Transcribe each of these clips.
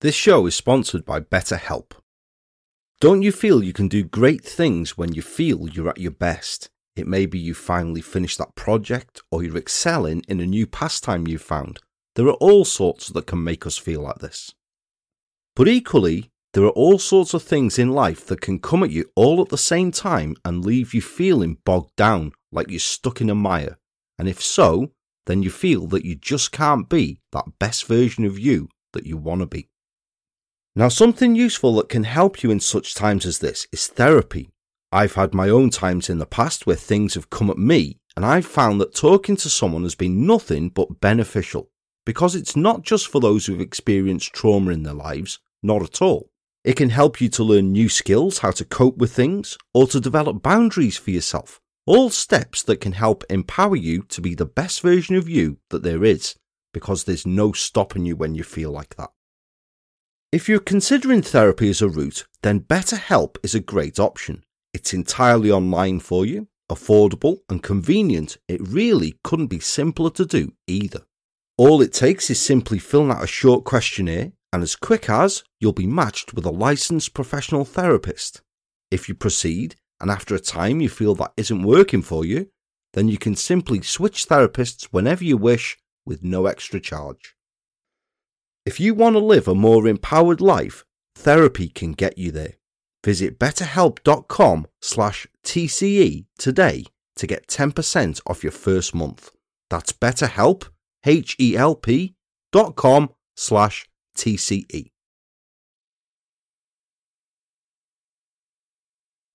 This show is sponsored by BetterHelp. Don't you feel you can do great things when you feel you're at your best? It may be you finally finished that project or you're excelling in a new pastime you've found. There are all sorts that can make us feel like this. But equally, there are all sorts of things in life that can come at you all at the same time and leave you feeling bogged down, like you're stuck in a mire. And if so, then you feel that you just can't be that best version of you that you want to be. Now, something useful that can help you in such times as this is therapy. I've had my own times in the past where things have come at me, and I've found that talking to someone has been nothing but beneficial because it's not just for those who've experienced trauma in their lives, not at all. It can help you to learn new skills, how to cope with things, or to develop boundaries for yourself. All steps that can help empower you to be the best version of you that there is, because there's no stopping you when you feel like that. If you're considering therapy as a route, then BetterHelp is a great option. It's entirely online for you, affordable and convenient. It really couldn't be simpler to do either. All it takes is simply filling out a short questionnaire, and as quick as you'll be matched with a licensed professional therapist. If you proceed, and after a time you feel that isn't working for you, then you can simply switch therapists whenever you wish with no extra charge. If you want to live a more empowered life, therapy can get you there. Visit betterhelp.com slash TCE today to get 10% off your first month. That's betterhelp, H-E-L-P dot com slash TCE.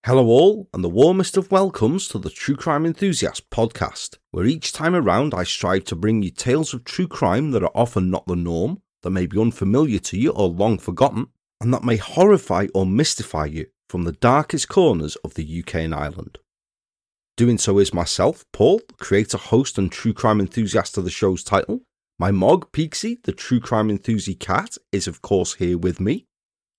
Hello all, and the warmest of welcomes to the True Crime Enthusiast podcast, where each time around I strive to bring you tales of true crime that are often not the norm, that may be unfamiliar to you or long forgotten, and that may horrify or mystify you from the darkest corners of the UK and Ireland. Doing so is myself, Paul, creator, host, and true crime enthusiast of the show's title. My Mog, Peaksy, the true crime enthusiast cat, is of course here with me.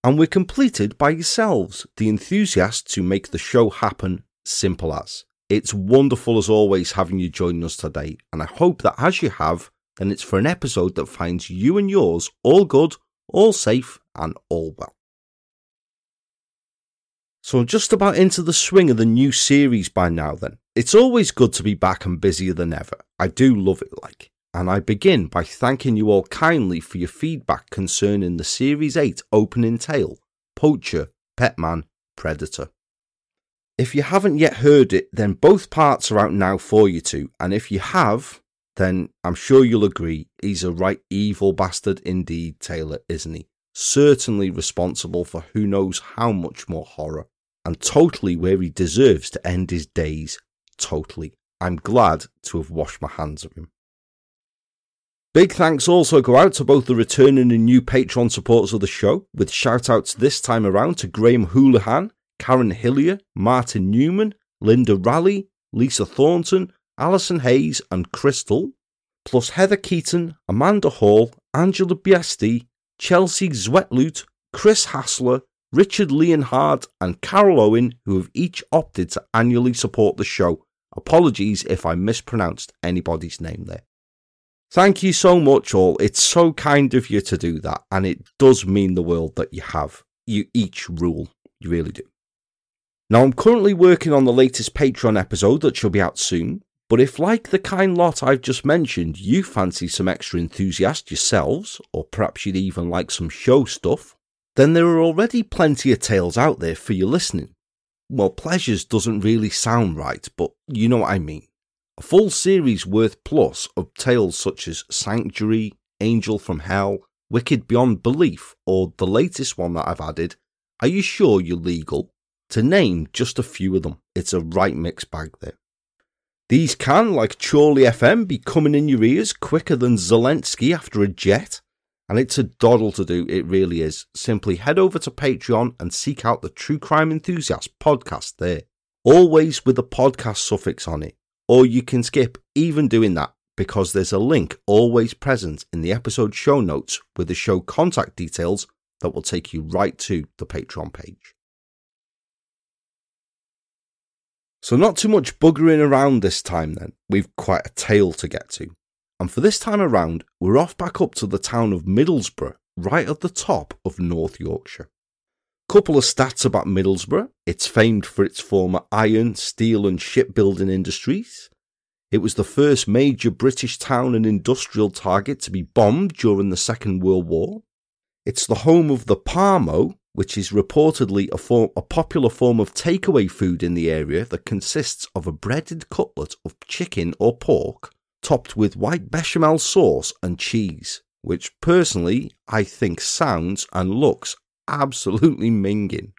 And we're completed by yourselves, the enthusiasts who make the show happen simple as. It's wonderful as always having you join us today, and I hope that as you have, then it's for an episode that finds you and yours all good, all safe, and all well. So I'm just about into the swing of the new series by now then. It's always good to be back and busier than ever. I do love it like. And I begin by thanking you all kindly for your feedback concerning the Series 8 opening tale, Poacher, Petman, Predator. If you haven't yet heard it, then both parts are out now for you to, and if you have, then I'm sure you'll agree he's a right evil bastard indeed, Taylor, isn't he? Certainly responsible for who knows how much more horror, and totally where he deserves to end his days. Totally. I'm glad to have washed my hands of him. Big thanks also go out to both the returning and new Patreon supporters of the show, with shout outs this time around to Graham Houlihan, Karen Hillier, Martin Newman, Linda Raleigh, Lisa Thornton, Alison Hayes and Crystal, plus Heather Keaton, Amanda Hall, Angela Biesti, Chelsea Zwetlut, Chris Hassler, Richard Leonhardt, and Carol Owen, who have each opted to annually support the show. Apologies if I mispronounced anybody's name there. Thank you so much, all. It's so kind of you to do that, and it does mean the world that you have. You each rule. You really do. Now, I'm currently working on the latest Patreon episode that shall be out soon, but if, like the kind lot I've just mentioned, you fancy some extra enthusiast yourselves, or perhaps you'd even like some show stuff, then there are already plenty of tales out there for you listening. Well, pleasures doesn't really sound right, but you know what I mean. A full series worth plus of tales such as Sanctuary, Angel from Hell, Wicked Beyond Belief, or the latest one that I've added, Are You Sure You're Legal? To name just a few of them, it's a right mixed bag there. These can, like Chorley FM, be coming in your ears quicker than Zelensky after a jet. And it's a doddle to do, it really is. Simply head over to Patreon and seek out the True Crime Enthusiast podcast there. Always with the podcast suffix on it. Or you can skip even doing that because there's a link always present in the episode show notes with the show contact details that will take you right to the Patreon page. So, not too much buggering around this time then. We've quite a tale to get to. And for this time around, we're off back up to the town of Middlesbrough, right at the top of North Yorkshire. Couple of stats about Middlesbrough. It's famed for its former iron, steel, and shipbuilding industries. It was the first major British town and industrial target to be bombed during the Second World War. It's the home of the Parmo, which is reportedly a, form, a popular form of takeaway food in the area that consists of a breaded cutlet of chicken or pork topped with white bechamel sauce and cheese, which personally I think sounds and looks absolutely minging.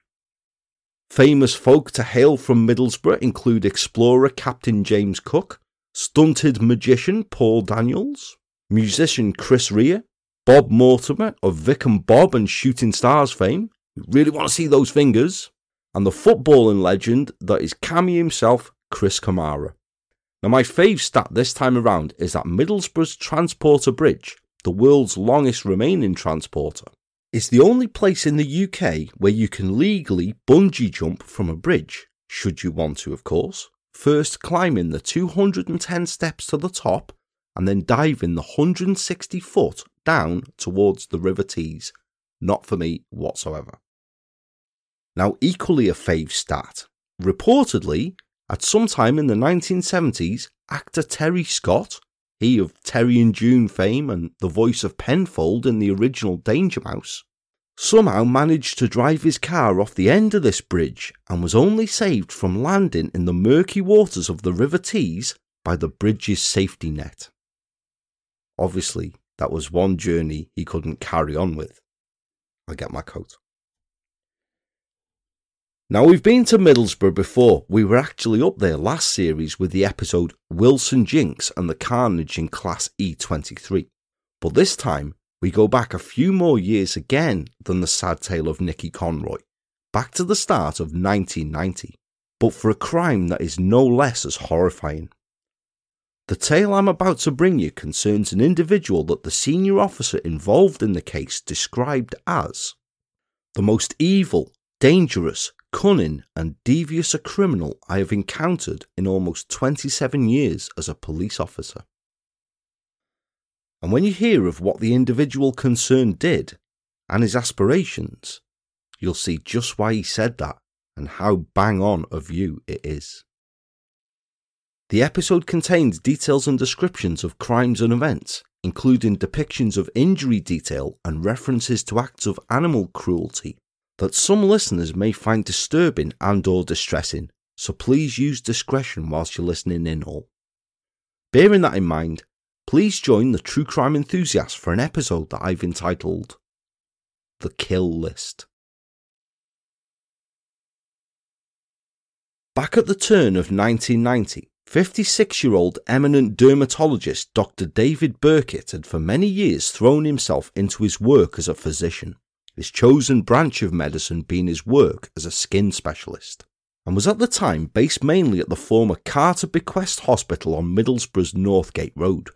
Famous folk to hail from Middlesbrough include explorer Captain James Cook, stunted magician Paul Daniels, musician Chris Rea, Bob Mortimer of Vic and Bob and Shooting Stars fame. Really want to see those fingers. And the footballing legend that is Cammy himself, Chris Kamara. Now, my fave stat this time around is that Middlesbrough's Transporter Bridge, the world's longest remaining transporter, is the only place in the UK where you can legally bungee jump from a bridge, should you want to, of course, first climbing the 210 steps to the top and then diving the 160 foot down towards the River Tees. Not for me whatsoever. Now, equally a fave stat. Reportedly, at some time in the 1970s, actor Terry Scott, he of Terry and June fame and the voice of Penfold in the original Danger Mouse, somehow managed to drive his car off the end of this bridge and was only saved from landing in the murky waters of the River Tees by the bridge's safety net. Obviously, that was one journey he couldn't carry on with. I get my coat. Now, we've been to Middlesbrough before. We were actually up there last series with the episode Wilson Jinx and the Carnage in Class E23. But this time, we go back a few more years again than the sad tale of Nicky Conroy, back to the start of 1990, but for a crime that is no less as horrifying. The tale I'm about to bring you concerns an individual that the senior officer involved in the case described as the most evil, dangerous, cunning, and devious a criminal I have encountered in almost 27 years as a police officer. And when you hear of what the individual concerned did and his aspirations, you'll see just why he said that and how bang on a view it is. The episode contains details and descriptions of crimes and events, including depictions of injury detail and references to acts of animal cruelty that some listeners may find disturbing and or distressing, so please use discretion whilst you're listening in all. Bearing that in mind, please join the true crime enthusiasts for an episode that I've entitled The Kill List. Back at the turn of 1990, 56 year old eminent dermatologist Dr. David Birkett had for many years thrown himself into his work as a physician, his chosen branch of medicine being his work as a skin specialist and was at the time based mainly at the former Carter Bequest Hospital on Middlesbrough's Northgate Road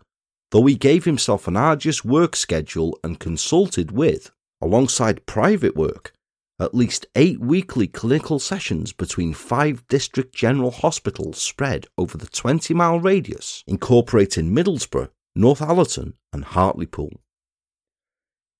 though he gave himself an arduous work schedule and consulted with, alongside private work, at least eight weekly clinical sessions between five district general hospitals spread over the 20 mile radius, incorporating Middlesbrough, Northallerton, and Hartlepool.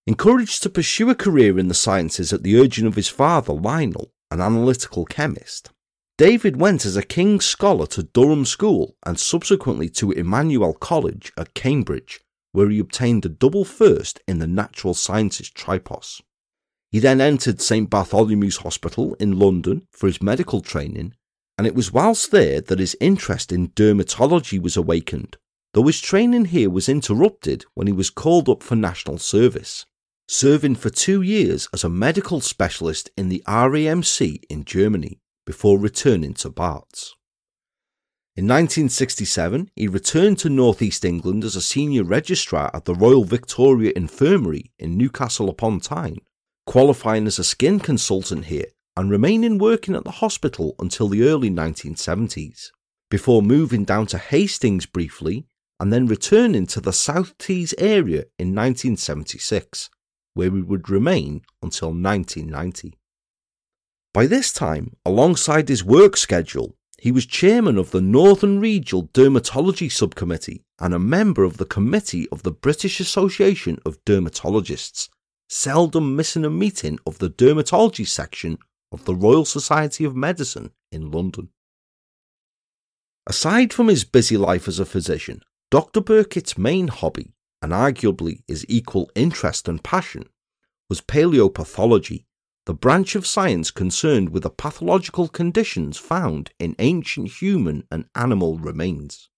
Encouraged to pursue a career in the sciences at the urging of his father, Lionel, an analytical chemist, David went as a King's Scholar to Durham School and subsequently to Emmanuel College at Cambridge, where he obtained a double first in the Natural Sciences Tripos. He then entered St Bartholomew's Hospital in London for his medical training, and it was whilst there that his interest in dermatology was awakened, though his training here was interrupted when he was called up for national service, serving for two years as a medical specialist in the RAMC in Germany before returning to Barts. In 1967, he returned to North East England as a senior registrar at the Royal Victoria Infirmary in Newcastle upon Tyne, qualifying as a skin consultant here and remaining working at the hospital until the early 1970s, before moving down to Hastings briefly and then returning to the South Tees area in 1976, where he would remain until 1990. By this time, alongside his work schedule, he was chairman of the Northern Regional Dermatology Subcommittee and a member of the committee of the British Association of Dermatologists, seldom missing a meeting of the dermatology section of the Royal Society of Medicine in London. Aside from his busy life as a physician, Dr. Birkett's main hobby, and arguably his equal interest and passion, was paleopathology, the branch of science concerned with the pathological conditions found in ancient human and animal remains.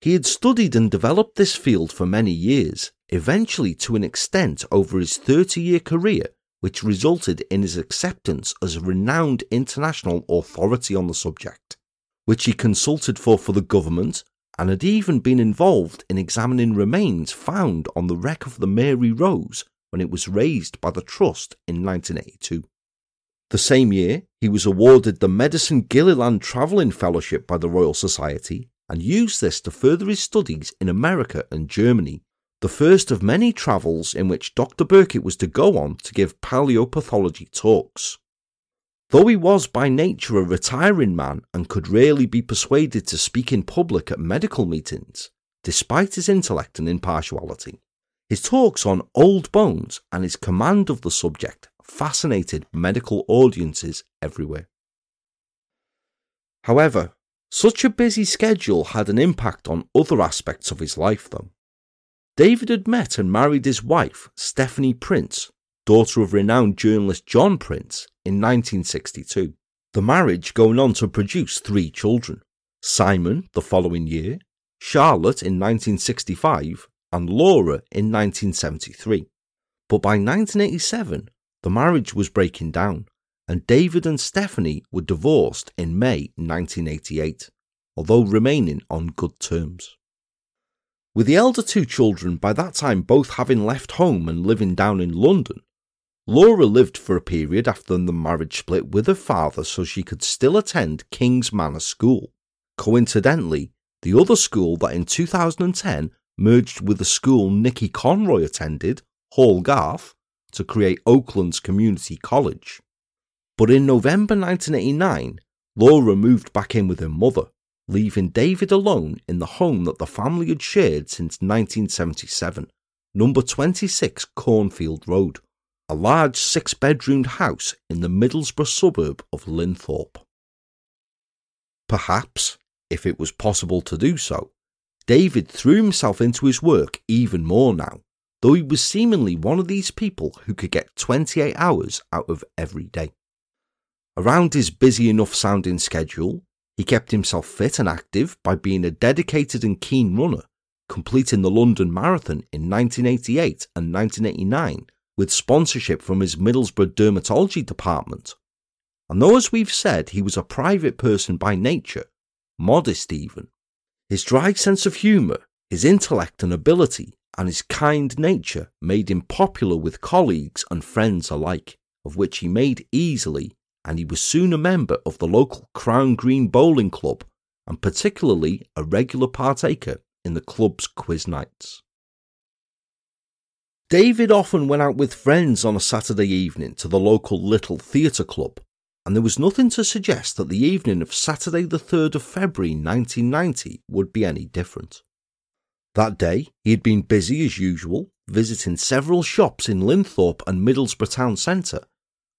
He had studied and developed this field for many years, eventually to an extent over his 30 year career, which resulted in his acceptance as a renowned international authority on the subject, which he consulted for for the government and had even been involved in examining remains found on the wreck of the Mary Rose when it was raised by the Trust in 1982. The same year, he was awarded the Medicine Gilliland Travelling Fellowship by the Royal Society and used this to further his studies in America and Germany, the first of many travels in which Dr. Birkett was to go on to give paleopathology talks. Though he was by nature a retiring man and could rarely be persuaded to speak in public at medical meetings, despite his intellect and impartiality, his talks on old bones and his command of the subject fascinated medical audiences everywhere. However, such a busy schedule had an impact on other aspects of his life, though. David had met and married his wife, Stephanie Prince, daughter of renowned journalist John Prince, in 1962. The marriage going on to produce three children Simon the following year, Charlotte in 1965, and Laura in 1973. But by 1987, the marriage was breaking down, and David and Stephanie were divorced in May 1988, although remaining on good terms. With the elder two children by that time both having left home and living down in London, Laura lived for a period after the marriage split with her father so she could still attend King's Manor School. Coincidentally, the other school that in 2010 merged with the school Nicky Conroy attended, Hall Garth, to create Oaklands Community College. But in November 1989, Laura moved back in with her mother, leaving David alone in the home that the family had shared since 1977, number 26 Cornfield Road, a large six bedroomed house in the Middlesbrough suburb of Linthorpe. Perhaps, if it was possible to do so, David threw himself into his work even more now, though he was seemingly one of these people who could get 28 hours out of every day. Around his busy enough sounding schedule, he kept himself fit and active by being a dedicated and keen runner, completing the London Marathon in 1988 and 1989 with sponsorship from his Middlesbrough dermatology department. And though, as we've said, he was a private person by nature, modest even, his dry sense of humour, his intellect and ability, and his kind nature made him popular with colleagues and friends alike, of which he made easily, and he was soon a member of the local Crown Green Bowling Club, and particularly a regular partaker in the club's quiz nights. David often went out with friends on a Saturday evening to the local Little Theatre Club, and there was nothing to suggest that the evening of Saturday, the 3rd of February 1990, would be any different. That day, he had been busy as usual, visiting several shops in Linthorpe and Middlesbrough town centre,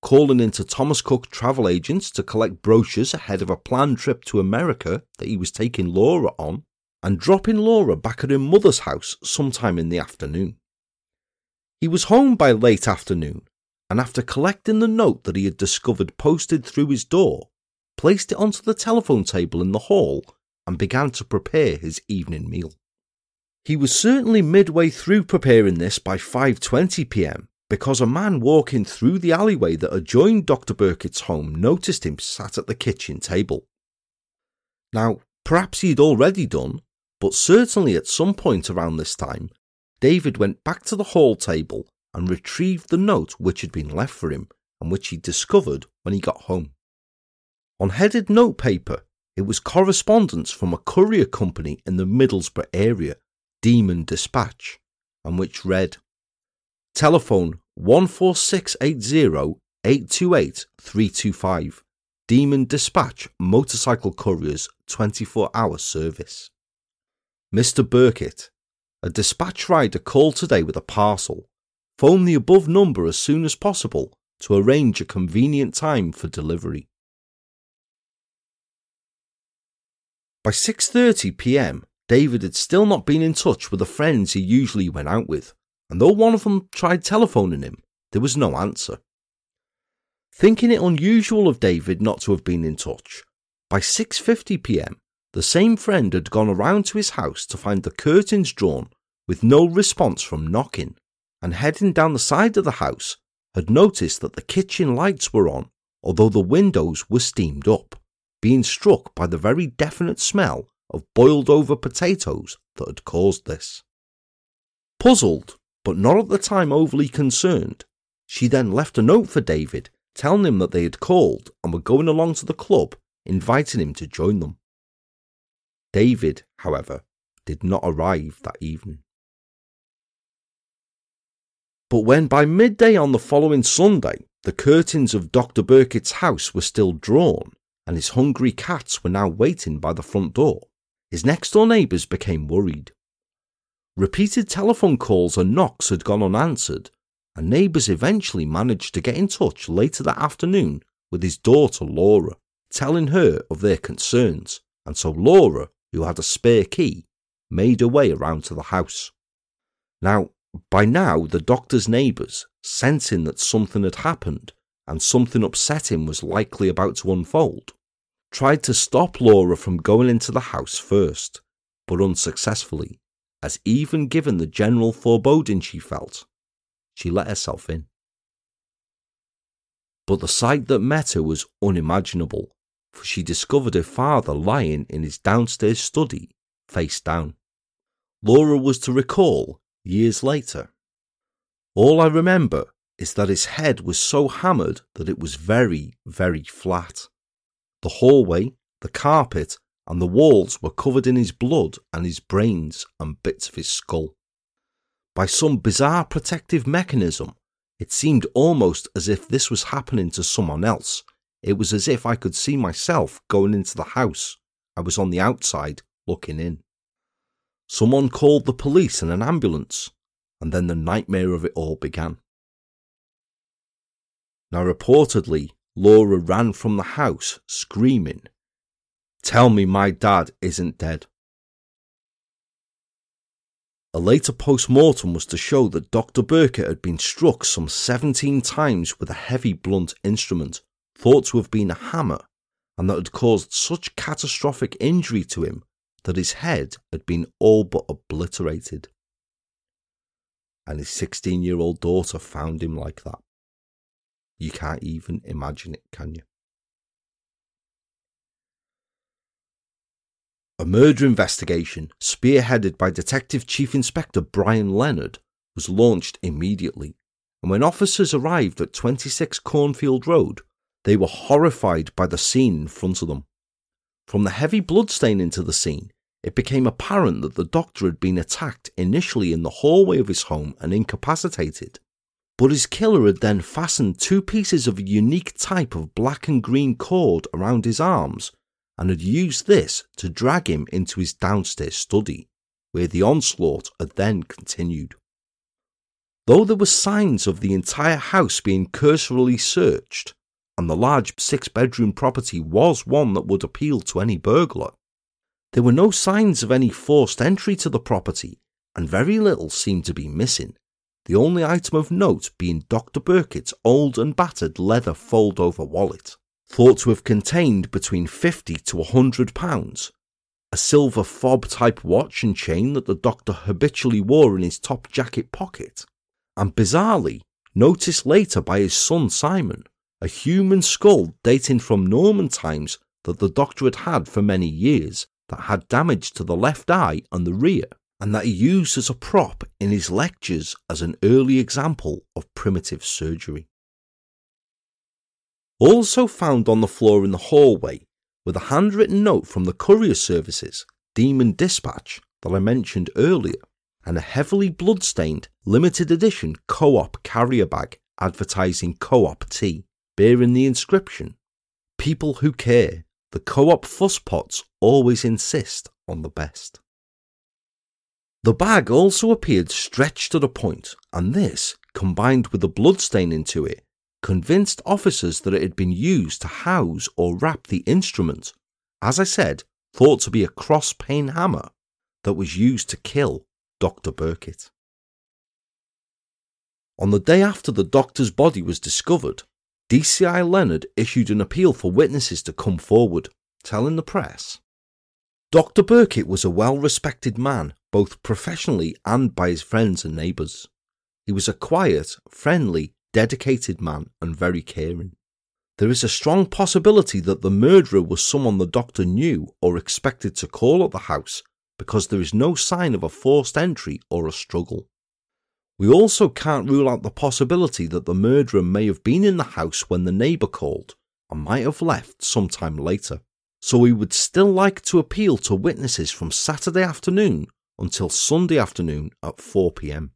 calling into Thomas Cook travel agents to collect brochures ahead of a planned trip to America that he was taking Laura on, and dropping Laura back at her mother's house sometime in the afternoon. He was home by late afternoon and after collecting the note that he had discovered posted through his door, placed it onto the telephone table in the hall and began to prepare his evening meal. He was certainly midway through preparing this by 5:20 p.m. because a man walking through the alleyway that adjoined Dr. Birkett's home noticed him sat at the kitchen table. Now, perhaps he'd already done, but certainly at some point around this time, David went back to the hall table and retrieved the note which had been left for him and which he discovered when he got home. On headed notepaper, it was correspondence from a courier company in the Middlesbrough area, Demon Dispatch, and which read Telephone 14680 828 325 Demon Dispatch Motorcycle Couriers 24 hour service. Mr. Birkett, a dispatch rider called today with a parcel phone the above number as soon as possible to arrange a convenient time for delivery. By 6:30 p.m., David had still not been in touch with the friends he usually went out with, and though one of them tried telephoning him, there was no answer. Thinking it unusual of David not to have been in touch, by 6:50 p.m., the same friend had gone around to his house to find the curtains drawn with no response from knocking, and heading down the side of the house, had noticed that the kitchen lights were on, although the windows were steamed up, being struck by the very definite smell of boiled over potatoes that had caused this. Puzzled, but not at the time overly concerned, she then left a note for David telling him that they had called and were going along to the club, inviting him to join them. David, however, did not arrive that evening. But when by midday on the following Sunday the curtains of Dr. Birkett's house were still drawn, and his hungry cats were now waiting by the front door, his next door neighbours became worried. Repeated telephone calls and knocks had gone unanswered, and neighbours eventually managed to get in touch later that afternoon with his daughter Laura, telling her of their concerns, and so Laura, who had a spare key, made her way around to the house. Now, by now, the doctor's neighbours, sensing that something had happened and something upsetting was likely about to unfold, tried to stop Laura from going into the house first, but unsuccessfully, as even given the general foreboding she felt, she let herself in. But the sight that met her was unimaginable, for she discovered her father lying in his downstairs study, face down. Laura was to recall years later. All I remember is that his head was so hammered that it was very, very flat. The hallway, the carpet, and the walls were covered in his blood and his brains and bits of his skull. By some bizarre protective mechanism, it seemed almost as if this was happening to someone else. It was as if I could see myself going into the house. I was on the outside looking in. Someone called the police and an ambulance, and then the nightmare of it all began. Now, reportedly, Laura ran from the house screaming, Tell me my dad isn't dead. A later post mortem was to show that Dr. Birkett had been struck some 17 times with a heavy blunt instrument, thought to have been a hammer, and that had caused such catastrophic injury to him that his head had been all but obliterated. And his 16 year old daughter found him like that. You can't even imagine it, can you? A murder investigation, spearheaded by Detective Chief Inspector Brian Leonard, was launched immediately. And when officers arrived at 26 Cornfield Road, they were horrified by the scene in front of them. From the heavy bloodstain into the scene, it became apparent that the doctor had been attacked initially in the hallway of his home and incapacitated. But his killer had then fastened two pieces of a unique type of black and green cord around his arms and had used this to drag him into his downstairs study, where the onslaught had then continued. Though there were signs of the entire house being cursorily searched, and the large six bedroom property was one that would appeal to any burglar. There were no signs of any forced entry to the property, and very little seemed to be missing, the only item of note being Dr. Birkett's old and battered leather fold over wallet, thought to have contained between 50 to 100 pounds, a silver fob type watch and chain that the doctor habitually wore in his top jacket pocket, and bizarrely, noticed later by his son Simon, a human skull dating from Norman times that the doctor had had for many years that had damage to the left eye and the rear, and that he used as a prop in his lectures as an early example of primitive surgery. Also found on the floor in the hallway were the handwritten note from the courier services, Demon Dispatch, that I mentioned earlier, and a heavily blood-stained limited edition co-op carrier bag advertising co-op tea bearing the inscription People who care, the co op fusspots always insist on the best. The bag also appeared stretched at a point, and this combined with the bloodstain into it, convinced officers that it had been used to house or wrap the instrument, as I said, thought to be a cross peen hammer that was used to kill Dr. Birkett. On the day after the doctor's body was discovered, DCI Leonard issued an appeal for witnesses to come forward, telling the press Dr. Birkett was a well respected man, both professionally and by his friends and neighbours. He was a quiet, friendly, dedicated man and very caring. There is a strong possibility that the murderer was someone the doctor knew or expected to call at the house because there is no sign of a forced entry or a struggle. We also can't rule out the possibility that the murderer may have been in the house when the neighbour called and might have left sometime later. So we would still like to appeal to witnesses from Saturday afternoon until Sunday afternoon at 4pm.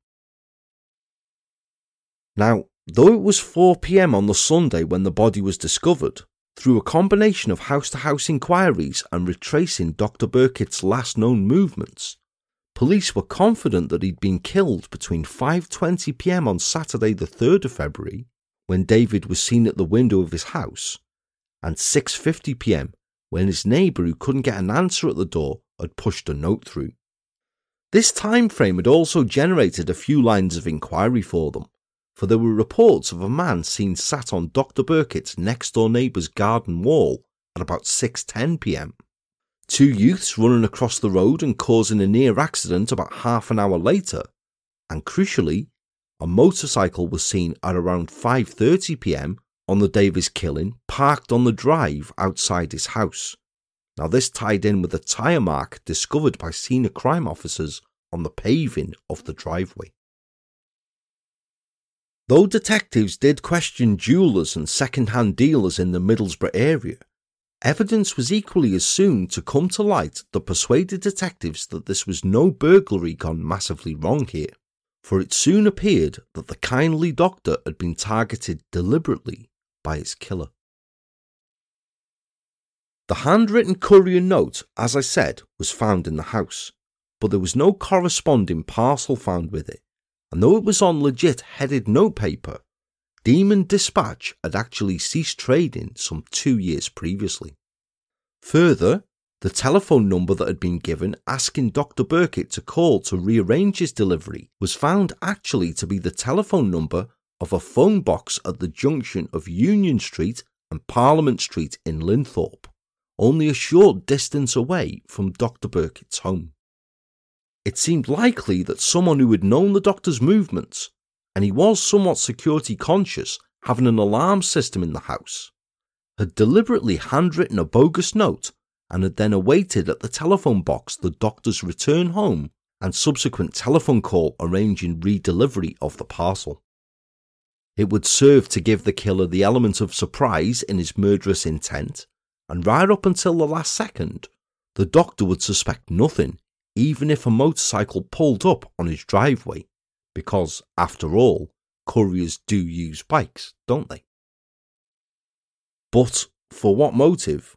Now, though it was 4pm on the Sunday when the body was discovered, through a combination of house to house inquiries and retracing Dr. Birkett's last known movements, police were confident that he'd been killed between 5:20 p.m. on Saturday the 3rd of February when David was seen at the window of his house and 6:50 p.m. when his neighbor who couldn't get an answer at the door had pushed a note through. This time frame had also generated a few lines of inquiry for them, for there were reports of a man seen sat on Dr. Birkett's next door neighbour's garden wall at about 6:10 p.m. Two youths running across the road and causing a near accident about half an hour later, and crucially, a motorcycle was seen at around 5:30 p.m. on the his killing, parked on the drive outside his house. Now, this tied in with a tyre mark discovered by senior crime officers on the paving of the driveway. Though detectives did question jewellers and second hand dealers in the Middlesbrough area, evidence was equally as soon to come to light that persuaded detectives that this was no burglary gone massively wrong here, for it soon appeared that the kindly doctor had been targeted deliberately by his killer. The handwritten courier note, as I said, was found in the house, but there was no corresponding parcel found with it, and though it was on legit headed notepaper, Demon Dispatch had actually ceased trading some two years previously. Further, the telephone number that had been given asking Dr. Birkett to call to rearrange his delivery was found actually to be the telephone number of a phone box at the junction of Union Street and Parliament Street in Linthorpe only a short distance away from Dr. Birkett's home. It seemed likely that someone who had known the doctor's movements, and he was somewhat security conscious, having an alarm system in the house, had deliberately handwritten a bogus note and had then awaited at the telephone box the doctor's return home and subsequent telephone call arranging redelivery of the parcel. It would serve to give the killer the element of surprise in his murderous intent and right up until the last second, the doctor would suspect nothing, even if a motorcycle pulled up on his driveway, because, after all, couriers do use bikes, don't they? But for what motive?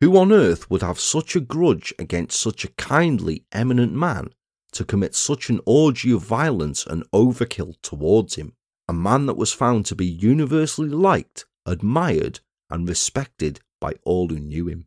Who on earth would have such a grudge against such a kindly, eminent man to commit such an orgy of violence and overkill towards him? A man that was found to be universally liked, admired, and respected by all who knew him.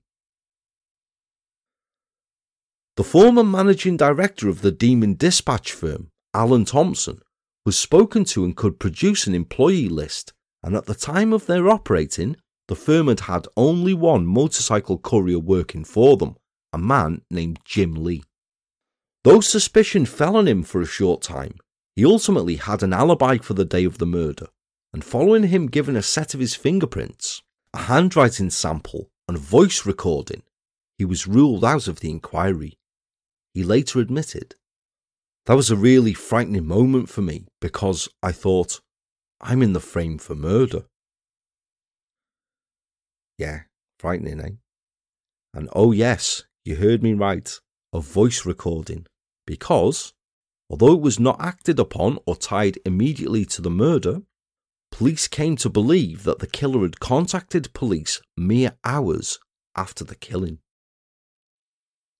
The former managing director of the Demon Dispatch firm, Alan Thompson, was spoken to and could produce an employee list, and at the time of their operating, the firm had had only one motorcycle courier working for them, a man named Jim Lee. Though suspicion fell on him for a short time, he ultimately had an alibi for the day of the murder, and following him giving a set of his fingerprints, a handwriting sample, and voice recording, he was ruled out of the inquiry. He later admitted, That was a really frightening moment for me because I thought, I'm in the frame for murder. Yeah, frightening, eh? And oh, yes, you heard me right, a voice recording. Because, although it was not acted upon or tied immediately to the murder, Police came to believe that the killer had contacted police mere hours after the killing.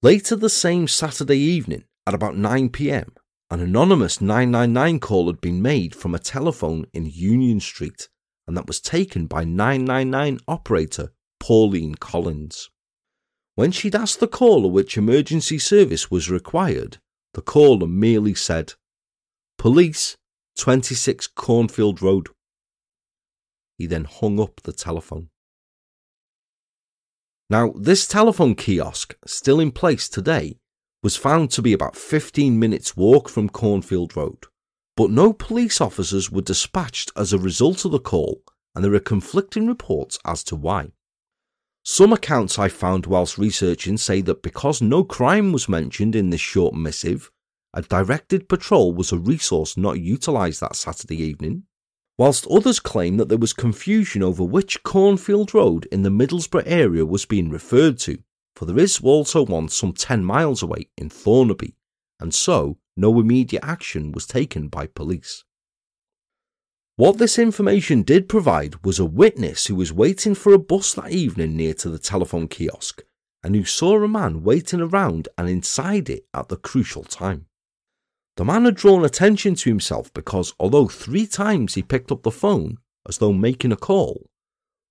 Later the same Saturday evening, at about 9 pm, An anonymous 999 call had been made from a telephone in Union Street, and that was taken by 999 operator Pauline Collins. When she'd asked the caller which emergency service was required, the caller merely said, Police, 26 Cornfield Road. He then hung up the telephone. Now, this telephone kiosk, still in place today, was found to be about 15 minutes' walk from Cornfield Road, but no police officers were dispatched as a result of the call, and there are conflicting reports as to why. Some accounts I found whilst researching say that because no crime was mentioned in this short missive, a directed patrol was a resource not utilised that Saturday evening, whilst others claim that there was confusion over which Cornfield Road in the Middlesbrough area was being referred to, for there is also one some 10 miles away in Thornaby, and so no immediate action was taken by police. What this information did provide was a witness who was waiting for a bus that evening near to the telephone kiosk and who saw a man waiting around and inside it at the crucial time. The man had drawn attention to himself because although three times he picked up the phone as though making a call,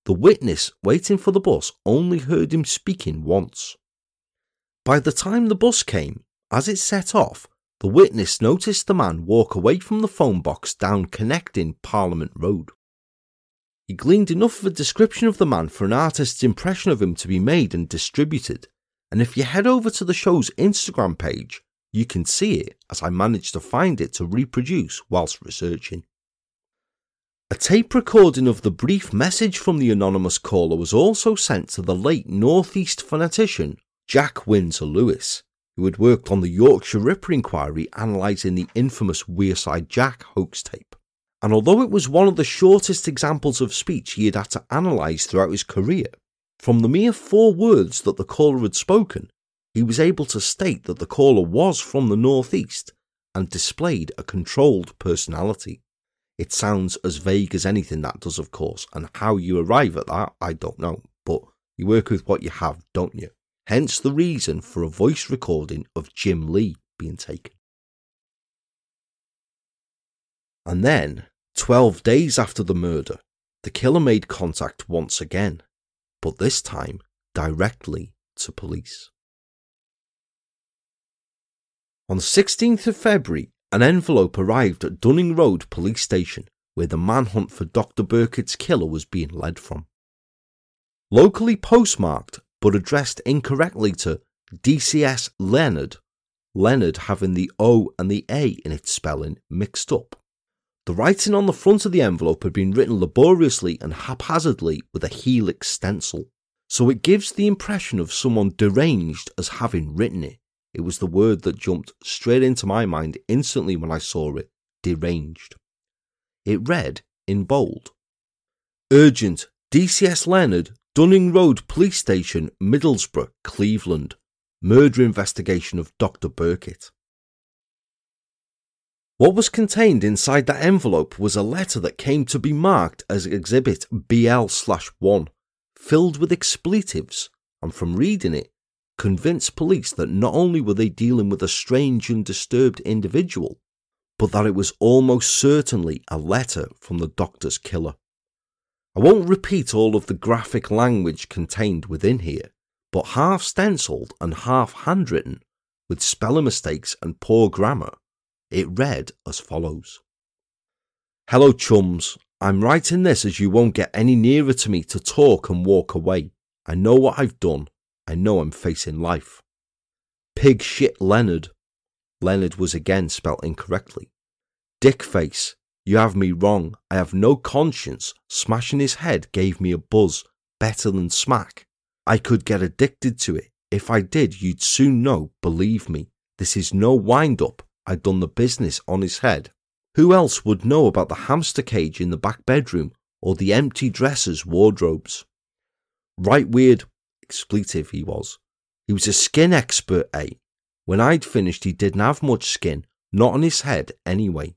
the witness waiting for the bus only heard him speaking once. By the time the bus came, as it set off, the witness noticed the man walk away from the phone box down connecting Parliament Road. He gleaned enough of a description of the man for an artist's impression of him to be made and distributed, and if you head over to the show's Instagram page, you can see it as I managed to find it to reproduce whilst researching. A tape recording of the brief message from the anonymous caller was also sent to the late Northeast phonetician Jack Windsor Lewis, who had worked on the Yorkshire Ripper inquiry analysing the infamous Wearside Jack hoax tape. And although it was one of the shortest examples of speech he had had to analyse throughout his career, from the mere four words that the caller had spoken, he was able to state that the caller was from the Northeast and displayed a controlled personality. It sounds as vague as anything that does, of course, and how you arrive at that, I don't know. But you work with what you have, don't you? Hence the reason for a voice recording of Jim Lee being taken. And then, 12 days after the murder, the killer made contact once again, but this time directly to police. On the 16th of February, an envelope arrived at Dunning Road police station where the manhunt for Dr. Birkett's killer was being led from. Locally postmarked but addressed incorrectly to DCS Leonard, Leonard having the O and the A in its spelling mixed up. The writing on the front of the envelope had been written laboriously and haphazardly with a helix stencil, so it gives the impression of someone deranged as having written it. It was the word that jumped straight into my mind instantly when I saw it deranged. It read in bold Urgent DCS Leonard, Dunning Road Police Station, Middlesbrough, Cleveland. Murder investigation of Dr. Birkett. What was contained inside that envelope was a letter that came to be marked as Exhibit BL 1, filled with expletives, and from reading it, convinced police that not only were they dealing with a strange and disturbed individual, but that it was almost certainly a letter from the doctor's killer. I won't repeat all of the graphic language contained within here, but half stenciled and half handwritten, with spelling mistakes and poor grammar, it read as follows Hello, chums. I'm writing this as you won't get any nearer to me to talk and walk away. I know what I've done I know I'm facing life. Pig shit Leonard. Leonard was again spelt incorrectly. Dickface, you have me wrong. I have no conscience. Smashing his head gave me a buzz, better than smack. I could get addicted to it. If I did, you'd soon know, believe me. This is no wind up. I'd done the business on his head. Who else would know about the hamster cage in the back bedroom or the empty dressers' wardrobes? Right weird, expletive he was. He was a skin expert, eh? When I'd finished, he didn't have much skin, not on his head anyway.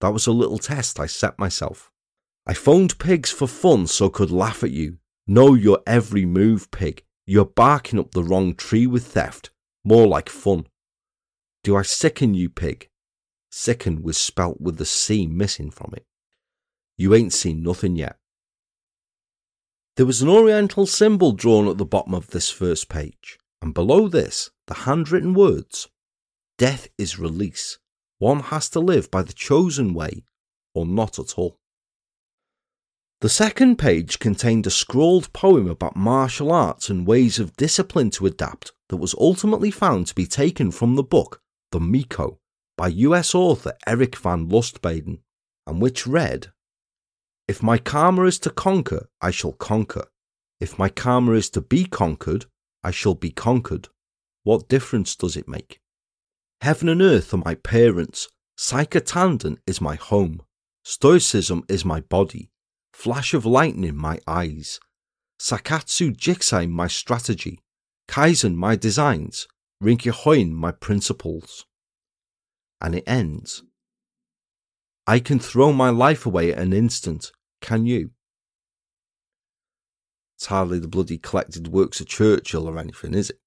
That was a little test I set myself. I phoned pigs for fun so could laugh at you. Know your every move, pig. You're barking up the wrong tree with theft. More like fun. Do I sicken you, pig? Sicken was spelt with the C missing from it. You ain't seen nothing yet. There was an oriental symbol drawn at the bottom of this first page, and below this, the handwritten words Death is release. One has to live by the chosen way, or not at all. The second page contained a scrawled poem about martial arts and ways of discipline to adapt that was ultimately found to be taken from the book The Miko by US author Eric van Lustbader, and which read If my karma is to conquer, I shall conquer. If my karma is to be conquered, I shall be conquered. What difference does it make? Heaven and earth are my parents. Psychotandon is my home. Stoicism is my body. Flash of lightning my eyes. Sakatsu Jikisai my strategy. Kaizen my designs. Rinkihoin my principles. And it ends. I can throw my life away at an instant. Can you? It's hardly the bloody collected works of Churchill or anything, is it?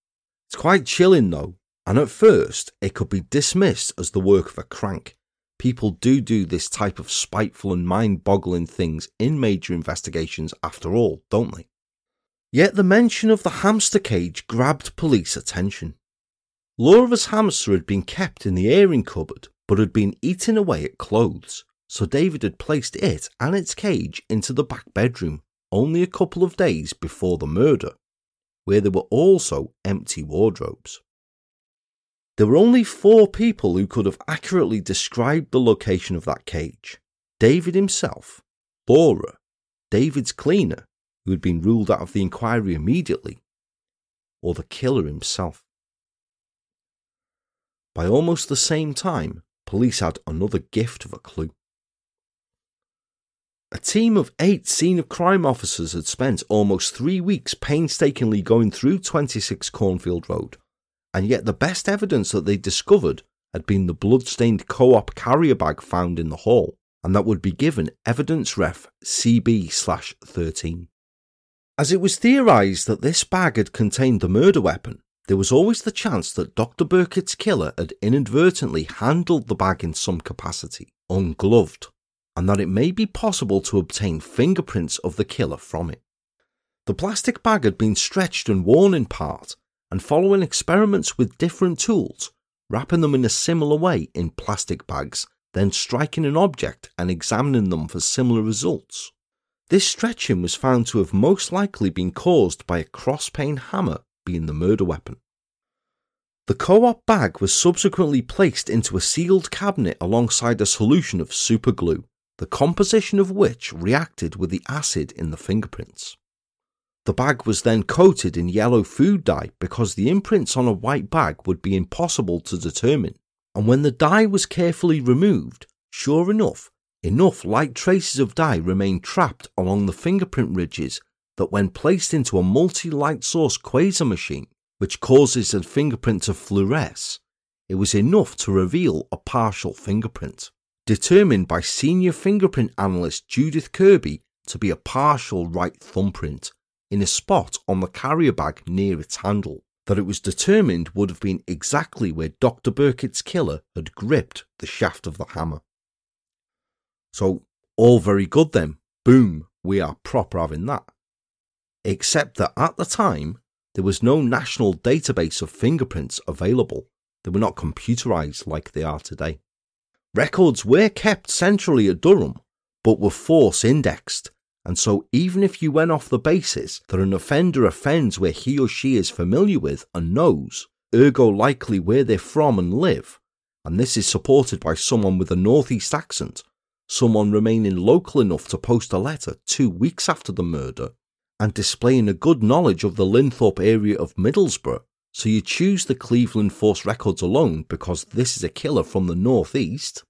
It's quite chilling though, and at first it could be dismissed as the work of a crank. People do do this type of spiteful and mind boggling things in major investigations after all, don't they? Yet the mention of the hamster cage grabbed police attention. Laura's hamster had been kept in the airing cupboard but had been eating away at clothes, so David had placed it and its cage into the back bedroom only a couple of days before the murder, where there were also empty wardrobes. There were only four people who could have accurately described the location of that cage David himself, Laura, David's cleaner, who had been ruled out of the inquiry immediately, or the killer himself. By almost the same time, police had another gift of a clue. A team of eight scene of crime officers had spent almost three weeks painstakingly going through 26 Cornfield Road, and yet the best evidence that they discovered had been the blood-stained co-op carrier bag found in the hall, and that would be given evidence ref CB/13. As it was theorised that this bag had contained the murder weapon, there was always the chance that Dr. Birkett's killer had inadvertently handled the bag in some capacity, ungloved, and that it may be possible to obtain fingerprints of the killer from it. The plastic bag had been stretched and worn in part, and following experiments with different tools, wrapping them in a similar way in plastic bags, then striking an object and examining them for similar results. This stretching was found to have most likely been caused by a cross-peen hammer being the murder weapon. The co-op bag was subsequently placed into a sealed cabinet alongside a solution of superglue, the composition of which reacted with the acid in the fingerprints. The bag was then coated in yellow food dye because the imprints on a white bag would be impossible to determine. And when the dye was carefully removed, sure enough, enough light traces of dye remained trapped along the fingerprint ridges that, when placed into a multi light source quasar machine, which causes a fingerprint to fluoresce, it was enough to reveal a partial fingerprint, determined by senior fingerprint analyst Judith Kirby to be a partial right thumbprint in a spot on the carrier bag near its handle that it was determined would have been exactly where Dr. Birkett's killer had gripped the shaft of the hammer. So, all very good then. Boom, we are proper having that. Except that at the time, there was no national database of fingerprints available. They were not computerized like they are today. Records were kept centrally at Durham, but were force indexed. And so, even if you went off the basis that an offender offends where he or she is familiar with and knows, ergo likely where they're from and live, and this is supported by someone with a northeast accent, someone remaining local enough to post a letter two weeks after the murder, and displaying a good knowledge of the Linthorpe area of Middlesbrough, so you choose the Cleveland Force records alone because this is a killer from the northeast,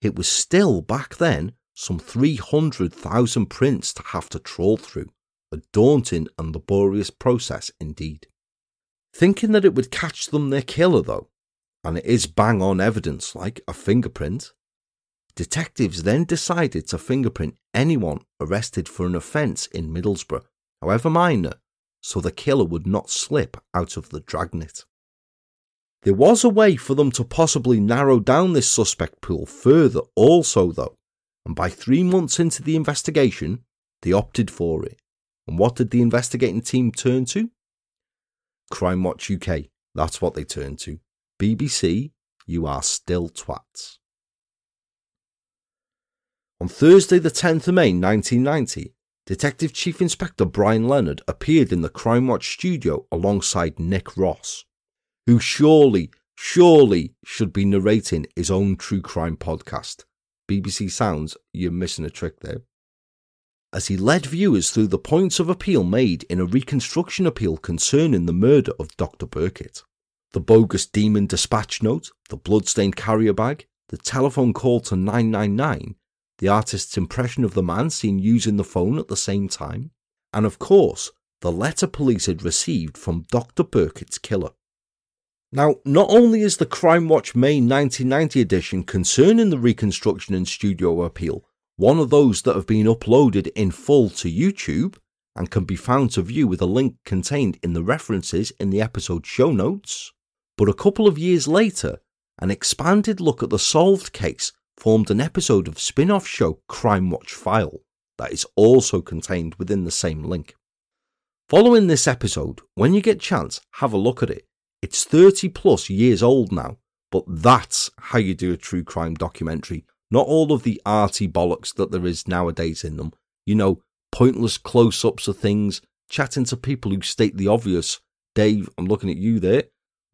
it was still back then some 300,000 prints to have to trawl through, a daunting and laborious process indeed. Thinking that it would catch them their killer though, and it is bang on evidence like a fingerprint, detectives then decided to fingerprint anyone arrested for an offence in Middlesbrough, however minor, so the killer would not slip out of the dragnet. There was a way for them to possibly narrow down this suspect pool further, also, though, and by three months into the investigation, they opted for it. And what did the investigating team turn to? Crime Watch UK. That's what they turned to. BBC, you are still twats. On Thursday, the 10th of May 1990, Detective Chief Inspector Brian Leonard appeared in the Crime Watch studio alongside Nick Ross, who surely, surely should be narrating his own true crime podcast. BBC Sounds, you're missing a trick there. As he led viewers through the points of appeal made in a reconstruction appeal concerning the murder of Dr. Birkett. The bogus demon dispatch note, the bloodstained carrier bag, the telephone call to 999, the artist's impression of the man seen using the phone at the same time, and of course, the letter police had received from Dr. Birkett's killer. Now, not only is the Crime Watch May 1990 edition concerning the reconstruction and studio appeal one of those that have been uploaded in full to YouTube and can be found to view with a link contained in the references in the episode show notes, but a couple of years later, an expanded look at the solved case formed an episode of spin off show Crime Watch File that is also contained within the same link. Following this episode, when you get chance, have a look at it. It's 30 plus years old now, but that's how you do a true crime documentary. Not all of the arty bollocks that there is nowadays in them. You know, pointless close ups of things, chatting to people who state the obvious. Dave, I'm looking at you there.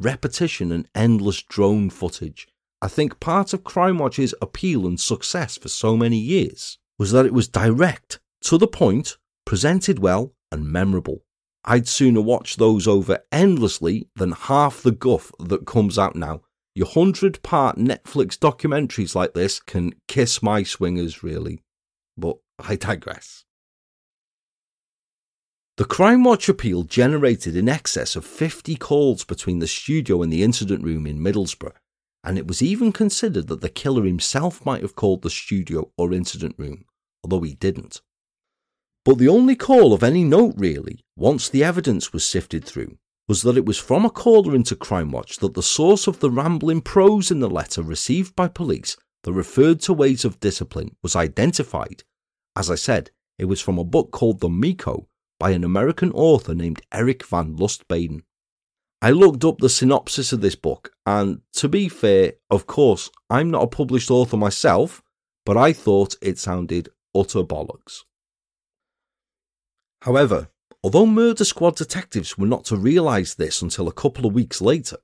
Repetition and endless drone footage. I think part of Crime Watch's appeal and success for so many years was that it was direct, to the point, presented well, and memorable. I'd sooner watch those over endlessly than half the guff that comes out now. Your hundred part Netflix documentaries like this can kiss my swingers, really. But I digress. The Crime Watch appeal generated in excess of 50 calls between the studio and the incident room in Middlesbrough and it was even considered that the killer himself might have called the studio or incident room, although he didn't. But the only call of any note, really, once the evidence was sifted through, was that it was from a caller into Crime Watch that the source of the rambling prose in the letter received by police that referred to ways of discipline was identified. As I said, it was from a book called The Miko by an American author named Eric Van Lustbader. I looked up the synopsis of this book, and to be fair, of course, I'm not a published author myself, but I thought it sounded utter bollocks. However, although Murder Squad detectives were not to realise this until a couple of weeks later,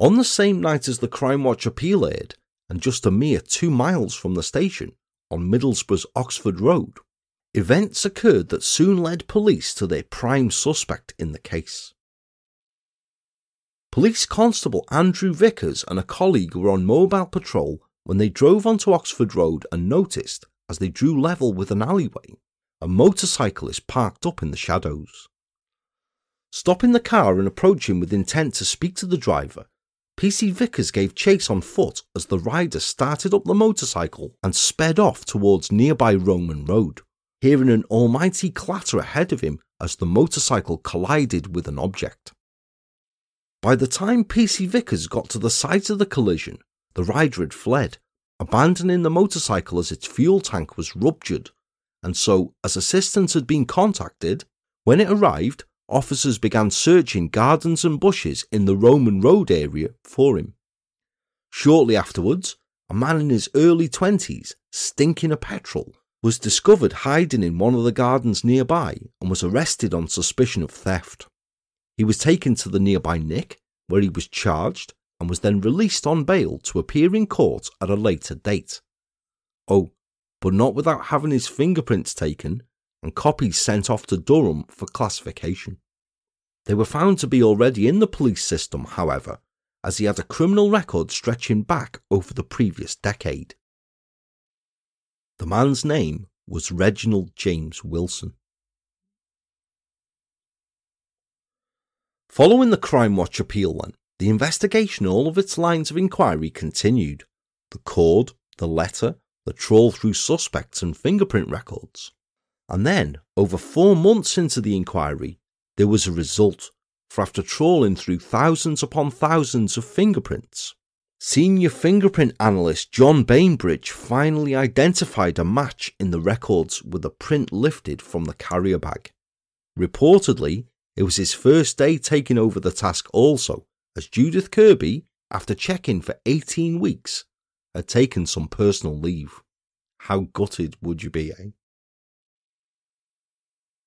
on the same night as the Crime Watch appeal aired, and just a mere two miles from the station, on Middlesbrough's Oxford Road, events occurred that soon led police to their prime suspect in the case. Police Constable Andrew Vickers and a colleague were on mobile patrol when they drove onto Oxford Road and noticed, as they drew level with an alleyway, a motorcyclist parked up in the shadows. Stopping the car and approaching with intent to speak to the driver, PC Vickers gave chase on foot as the rider started up the motorcycle and sped off towards nearby Roman Road, hearing an almighty clatter ahead of him as the motorcycle collided with an object. By the time PC Vickers got to the site of the collision, the rider had fled, abandoning the motorcycle as its fuel tank was ruptured, and so, as assistance had been contacted, when it arrived, officers began searching gardens and bushes in the Roman Road area for him. Shortly afterwards, a man in his early 20s, stinking of petrol, was discovered hiding in one of the gardens nearby and was arrested on suspicion of theft. He was taken to the nearby Nick, where he was charged and was then released on bail to appear in court at a later date. Oh, but not without having his fingerprints taken and copies sent off to Durham for classification. They were found to be already in the police system, however, as he had a criminal record stretching back over the previous decade. The man's name was Reginald James Wilson. Following the Crime Watch appeal, then, the investigation all of its lines of inquiry continued the cord, the letter, the trawl through suspects and fingerprint records. And then, over four months into the inquiry, there was a result for after trawling through thousands upon thousands of fingerprints, senior fingerprint analyst John Bainbridge finally identified a match in the records with a print lifted from the carrier bag. Reportedly, it was his first day taking over the task also, as Judith Kirby, after checking for 18 weeks, had taken some personal leave. How gutted would you be, eh?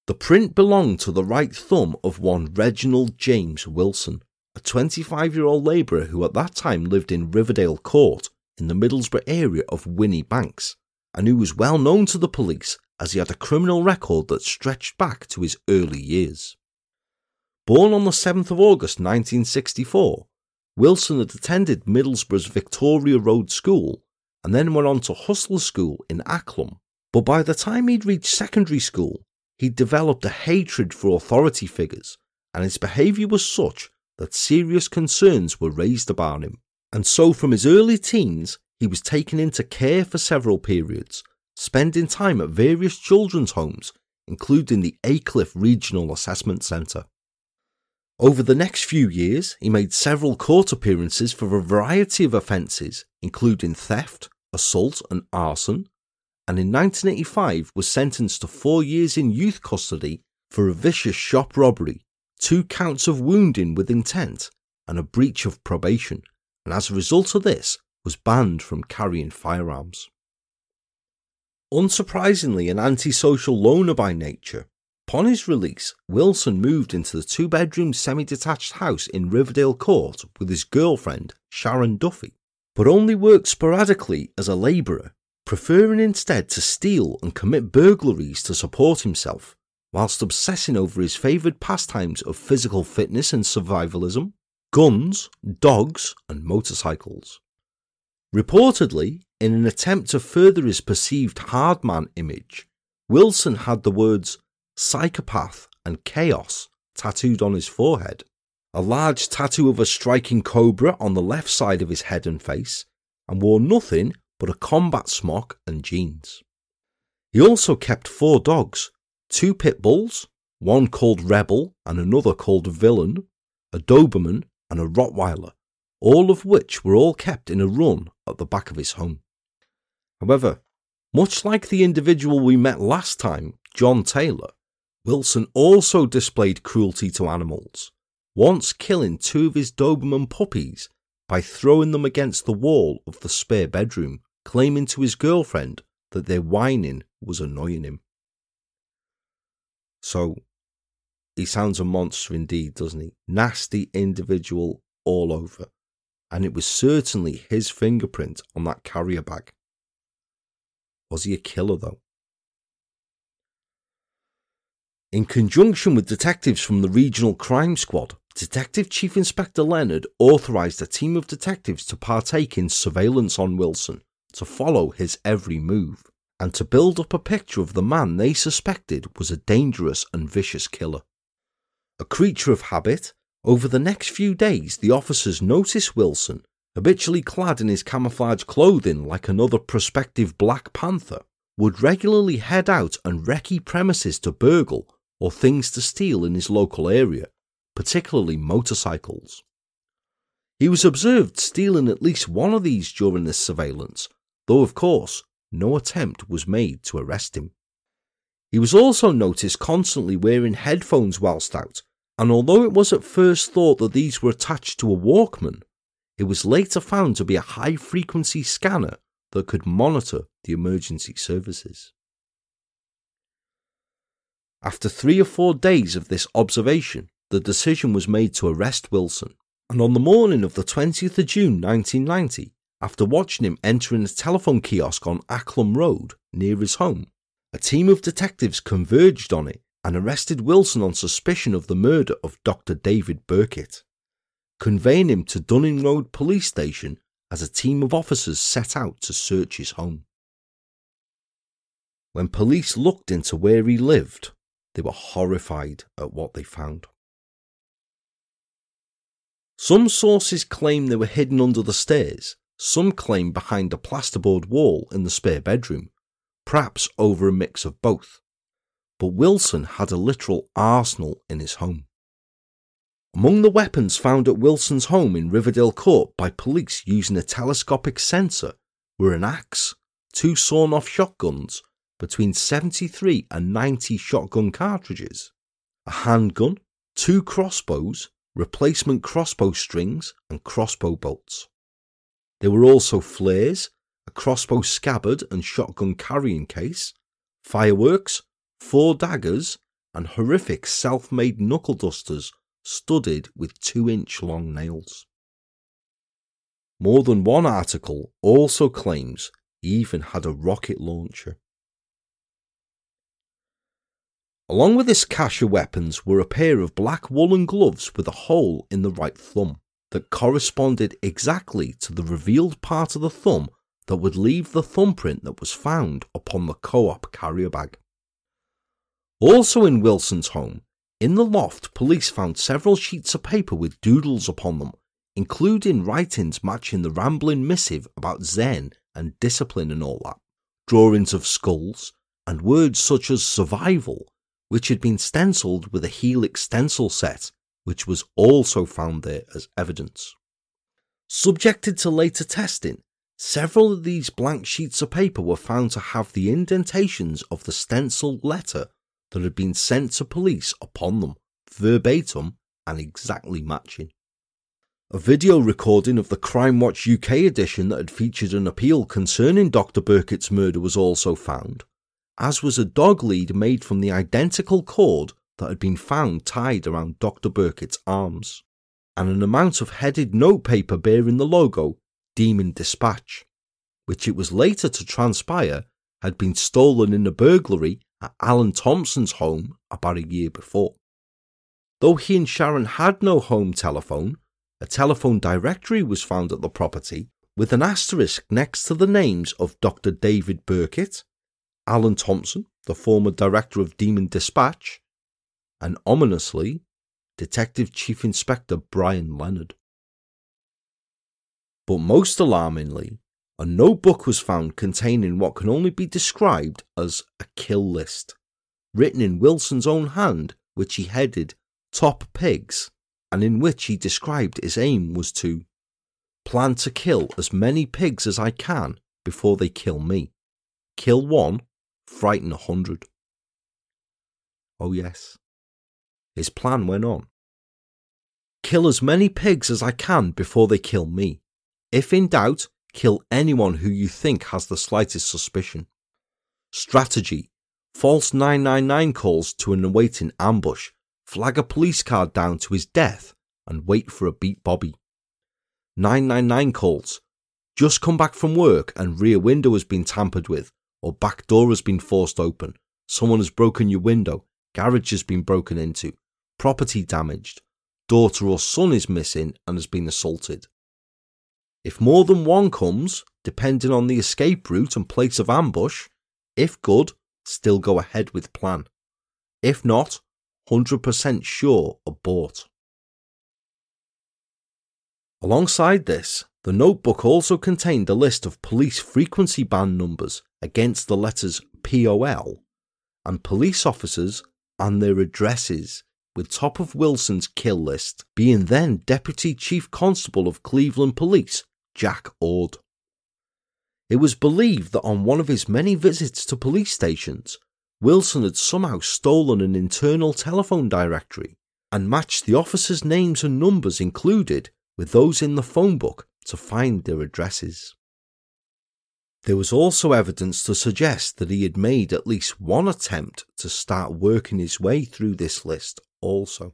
The print belonged to the right thumb of one Reginald James Wilson, a 25 year old labourer who at that time lived in Riverdale Court in the Middlesbrough area of Whinney Banks, and who was well known to the police as he had a criminal record that stretched back to his early years. Born on the 7th of August 1964, Wilson had attended Middlesbrough's Victoria Road School and then went on to Hustler School in Acklam. But by the time he'd reached secondary school, he'd developed a hatred for authority figures, and his behaviour was such that serious concerns were raised about him. And so, from his early teens, he was taken into care for several periods, spending time at various children's homes, including the Aycliffe Regional Assessment Centre. Over the next few years, he made several court appearances for a variety of offences, including theft, assault, and arson, and in 1985 was sentenced to four years in youth custody for a vicious shop robbery, two counts of wounding with intent, and a breach of probation, and as a result of this, was banned from carrying firearms. Unsurprisingly, an antisocial loner by nature, upon his release, Wilson moved into the two bedroom semi detached house in Riverdale Court with his girlfriend, Sharon Duffy, but only worked sporadically as a labourer preferring instead to steal and commit burglaries to support himself, whilst obsessing over his favoured pastimes of physical fitness and survivalism, guns, dogs, and motorcycles. Reportedly, in an attempt to further his perceived hardman image, Wilson had the words psychopath and chaos tattooed on his forehead, a large tattoo of a striking cobra on the left side of his head and face, and wore nothing but a combat smock and jeans. He also kept four dogs two pit bulls, one called Rebel and another called Villain, a Doberman, and a Rottweiler, all of which were all kept in a run at the back of his home. However, much like the individual we met last time, John Taylor, Wilson also displayed cruelty to animals, once killing two of his Doberman puppies by throwing them against the wall of the spare bedroom claiming to his girlfriend that their whining was annoying him. So, he sounds a monster indeed, doesn't he? Nasty individual all over. And it was certainly his fingerprint on that carrier bag. Was he a killer, though? In conjunction with detectives from the Regional Crime Squad, Detective Chief Inspector Leonard authorised a team of detectives to partake in surveillance on Wilson to follow his every move and to build up a picture of the man they suspected was a dangerous and vicious killer. A creature of habit, over the next few days the officers noticed Wilson, habitually clad in his camouflage clothing like another prospective Black Panther, would regularly head out and recce premises to burgle or things to steal in his local area, particularly motorcycles. He was observed stealing at least one of these during this surveillance, though of course no attempt was made to arrest him. He was also noticed constantly wearing headphones whilst out, and although it was at first thought that these were attached to a Walkman, it was later found to be a high frequency scanner that could monitor the emergency services. After three or four days of this observation, the decision was made to arrest Wilson, and on the morning of the 20th of June 1990, after watching him entering a telephone kiosk on Acklam Road near his home. A team of detectives converged on it and arrested Wilson on suspicion of the murder of Dr. David Birkett, conveying him to Dunning Road Police Station as a team of officers set out to search his home. When police looked into where he lived, they were horrified at what they found. Some sources claim they were hidden under the stairs, some claim behind a plasterboard wall in the spare bedroom, perhaps over a mix of both. But Wilson had a literal arsenal in his home. Among the weapons found at Wilson's home in Riverdale Court by police using a telescopic sensor were an axe, two sawn off shotguns, between 73 and 90 shotgun cartridges, a handgun, two crossbows, replacement crossbow strings, and crossbow bolts. There were also flares, a crossbow scabbard and shotgun carrying case, fireworks, four daggers, and horrific self made knuckle dusters studded with two inch long nails. More than one article also claims he even had a rocket launcher. Along with this cache of weapons were a pair of black woolen gloves with a hole in the right thumb that corresponded exactly to the revealed part of the thumb that would leave the thumbprint that was found upon the co op carrier bag. Also in Wilson's home, in the loft, police found several sheets of paper with doodles upon them, including writings matching the rambling missive about Zen and discipline and all that, drawings of skulls, and words such as survival which had been stenciled with a helix stencil set, which was also found there as evidence. Subjected to later testing, several of these blank sheets of paper were found to have the indentations of the stenciled letter that had been sent to police upon them, verbatim and exactly matching. A video recording of the Crime Watch UK edition that had featured an appeal concerning Dr. Birkett's murder was also found, as was a dog lead made from the identical cord that had been found tied around Dr. Birkett's arms, and an amount of headed notepaper bearing the logo Demon Dispatch, which it was later to transpire had been stolen in a burglary at Alan Thompson's home about a year before. Though he and Sharon had no home telephone, a telephone directory was found at the property with an asterisk next to the names of Dr. David Birkett Alan Thompson, the former director of Demon Dispatch, and ominously, Detective Chief Inspector Brian Leonard. But most alarmingly, a notebook was found containing what can only be described as a kill list, written in Wilson's own hand, which he headed Top Pigs, and in which he described his aim was to plan to kill as many pigs as I can before they kill me. Kill one frighten a hundred. Oh, yes. His plan went on. Kill as many pigs as I can before they kill me. If in doubt, kill anyone who you think has the slightest suspicion. Strategy False 999 calls to an awaiting ambush, flag a police car down to his death, and wait for a beat Bobby. 999 calls Just come back from work and rear window has been tampered with or back door has been forced open, someone has broken your window, garage has been broken into, property damaged, daughter or son is missing and has been assaulted. If more than one comes, depending on the escape route and place of ambush, if good, still go ahead with plan. If not, 100% sure abort. Alongside this, the notebook also contained a list of police frequency band numbers against the letters POL and police officers and their addresses, with top of Wilson's kill list being then Deputy Chief Constable of Cleveland Police, Jack Ord. It was believed that on one of his many visits to police stations, Wilson had somehow stolen an internal telephone directory and matched the officers' names and numbers included with those in the phone book to find their addresses. There was also evidence to suggest that he had made at least one attempt to start working his way through this list also.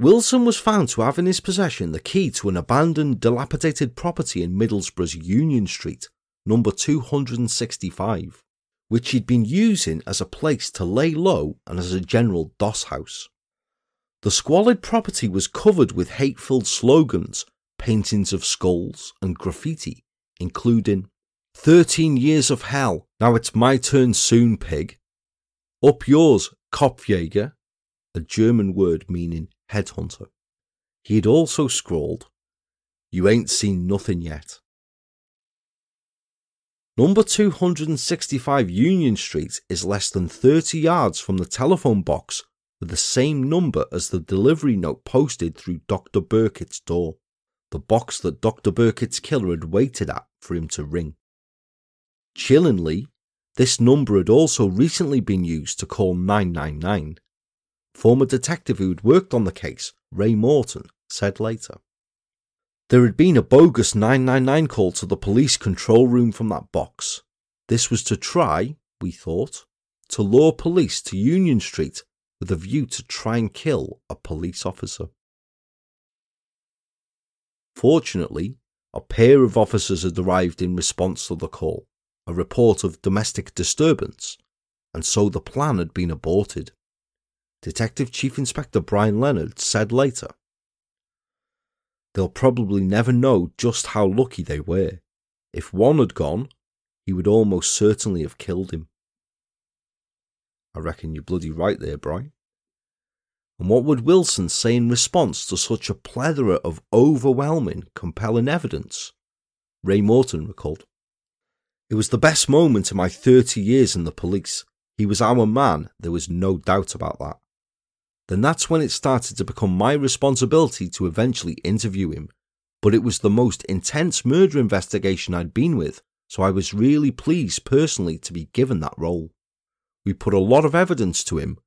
Wilson was found to have in his possession the key to an abandoned, dilapidated property in Middlesbrough's Union Street, number 265, which he'd been using as a place to lay low and as a general doss house. The squalid property was covered with hateful slogans paintings of skulls, and graffiti, including 13 years of hell, now it's my turn soon, pig. Up yours, Kopfjäger, a German word meaning headhunter. He had also scrawled, You ain't seen nothing yet. Number 265 Union Street is less than 30 yards from the telephone box with the same number as the delivery note posted through Dr. Birkett's door, the box that Dr. Birkett's killer had waited at for him to ring. Chillingly, this number had also recently been used to call 999. Former detective who had worked on the case, Ray Morton, said later. There had been a bogus 999 call to the police control room from that box. This was to try, we thought, to lure police to Union Street with a view to try and kill a police officer. Fortunately, a pair of officers had arrived in response to the call, a report of domestic disturbance, and so the plan had been aborted. Detective Chief Inspector Brian Leonard said later They'll probably never know just how lucky they were. If one had gone, he would almost certainly have killed him. I reckon you're bloody right there, Brian. And what would Wilson say in response to such a plethora of overwhelming, compelling evidence? Ray Morton recalled. It was the best moment in my 30 years in the police. He was our man, there was no doubt about that. Then that's when it started to become my responsibility to eventually interview him. But it was the most intense murder investigation I'd been with, so I was really pleased personally to be given that role. We put a lot of evidence to him,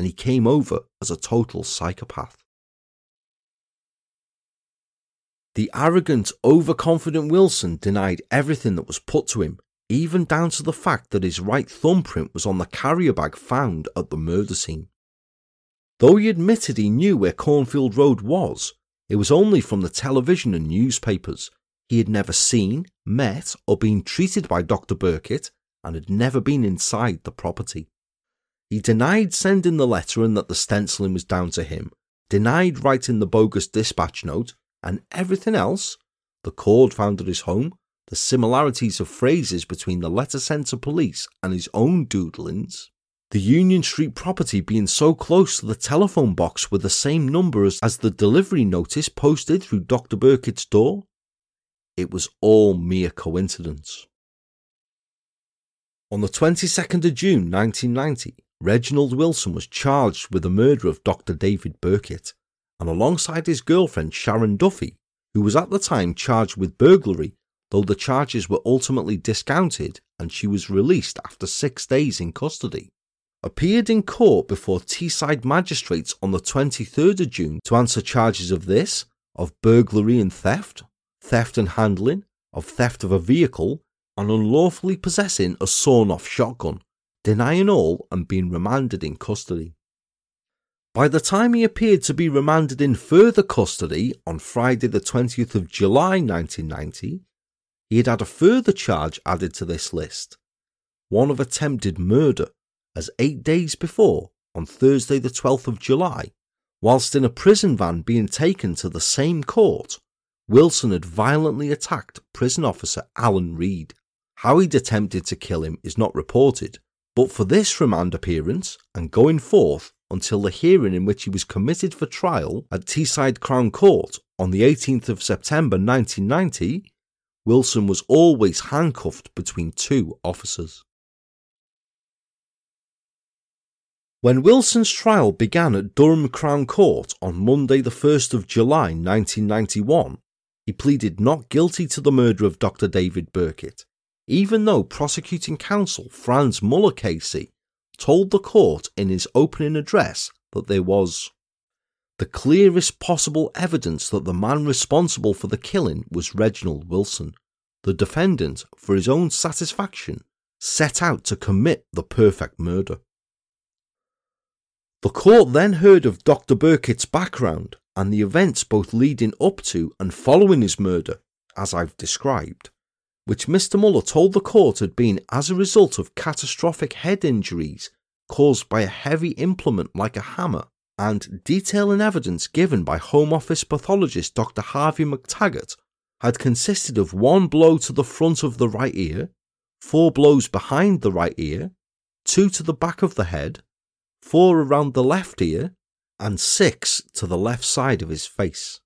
and he came over as a total psychopath. The arrogant, overconfident Wilson denied everything that was put to him, even down to the fact that his right thumbprint was on the carrier bag found at the murder scene. Though he admitted he knew where Cornfield Road was, it was only from the television and newspapers. He had never seen, met, or been treated by Dr. Birkett and had never been inside the property. He denied sending the letter and that the stenciling was down to him, denied writing the bogus dispatch note, and everything else the cord found at his home, the similarities of phrases between the letter sent to police and his own doodlings, the Union Street property being so close to the telephone box with the same numbers as the delivery notice posted through Dr. Birkett's door. It was all mere coincidence. On the 22nd of June 1990, Reginald Wilson was charged with the murder of Dr. David Birkett, and alongside his girlfriend Sharon Duffy, who was at the time charged with burglary, though the charges were ultimately discounted and she was released after six days in custody, appeared in court before Teesside magistrates on the 23rd of June to answer charges of this, of burglary and theft, theft and handling, of theft of a vehicle, and unlawfully possessing a sawn off shotgun, denying all and being remanded in custody. By the time he appeared to be remanded in further custody on Friday, the 20th of July 1990, he had had a further charge added to this list one of attempted murder, as eight days before, on Thursday, the 12th of July, whilst in a prison van being taken to the same court, Wilson had violently attacked prison officer Alan Reed. How he'd attempted to kill him is not reported, but for this remand appearance and going forth until the hearing in which he was committed for trial at Teesside Crown Court on the 18th of September 1990, Wilson was always handcuffed between two officers. When Wilson's trial began at Durham Crown Court on Monday, the 1st of July 1991, he pleaded not guilty to the murder of Dr. David Birkett even though prosecuting counsel Franz Muller QC told the court in his opening address that there was the clearest possible evidence that the man responsible for the killing was Reginald Wilson. The defendant, for his own satisfaction, set out to commit the perfect murder. The court then heard of Dr. Birkett's background and the events both leading up to and following his murder, as I've described which Mr. Muller told the court had been as a result of catastrophic head injuries caused by a heavy implement like a hammer, and detailing evidence given by Home Office pathologist Dr. Harvey McTaggart had consisted of one blow to the front of the right ear, four blows behind the right ear, two to the back of the head, four around the left ear, and six to the left side of his face.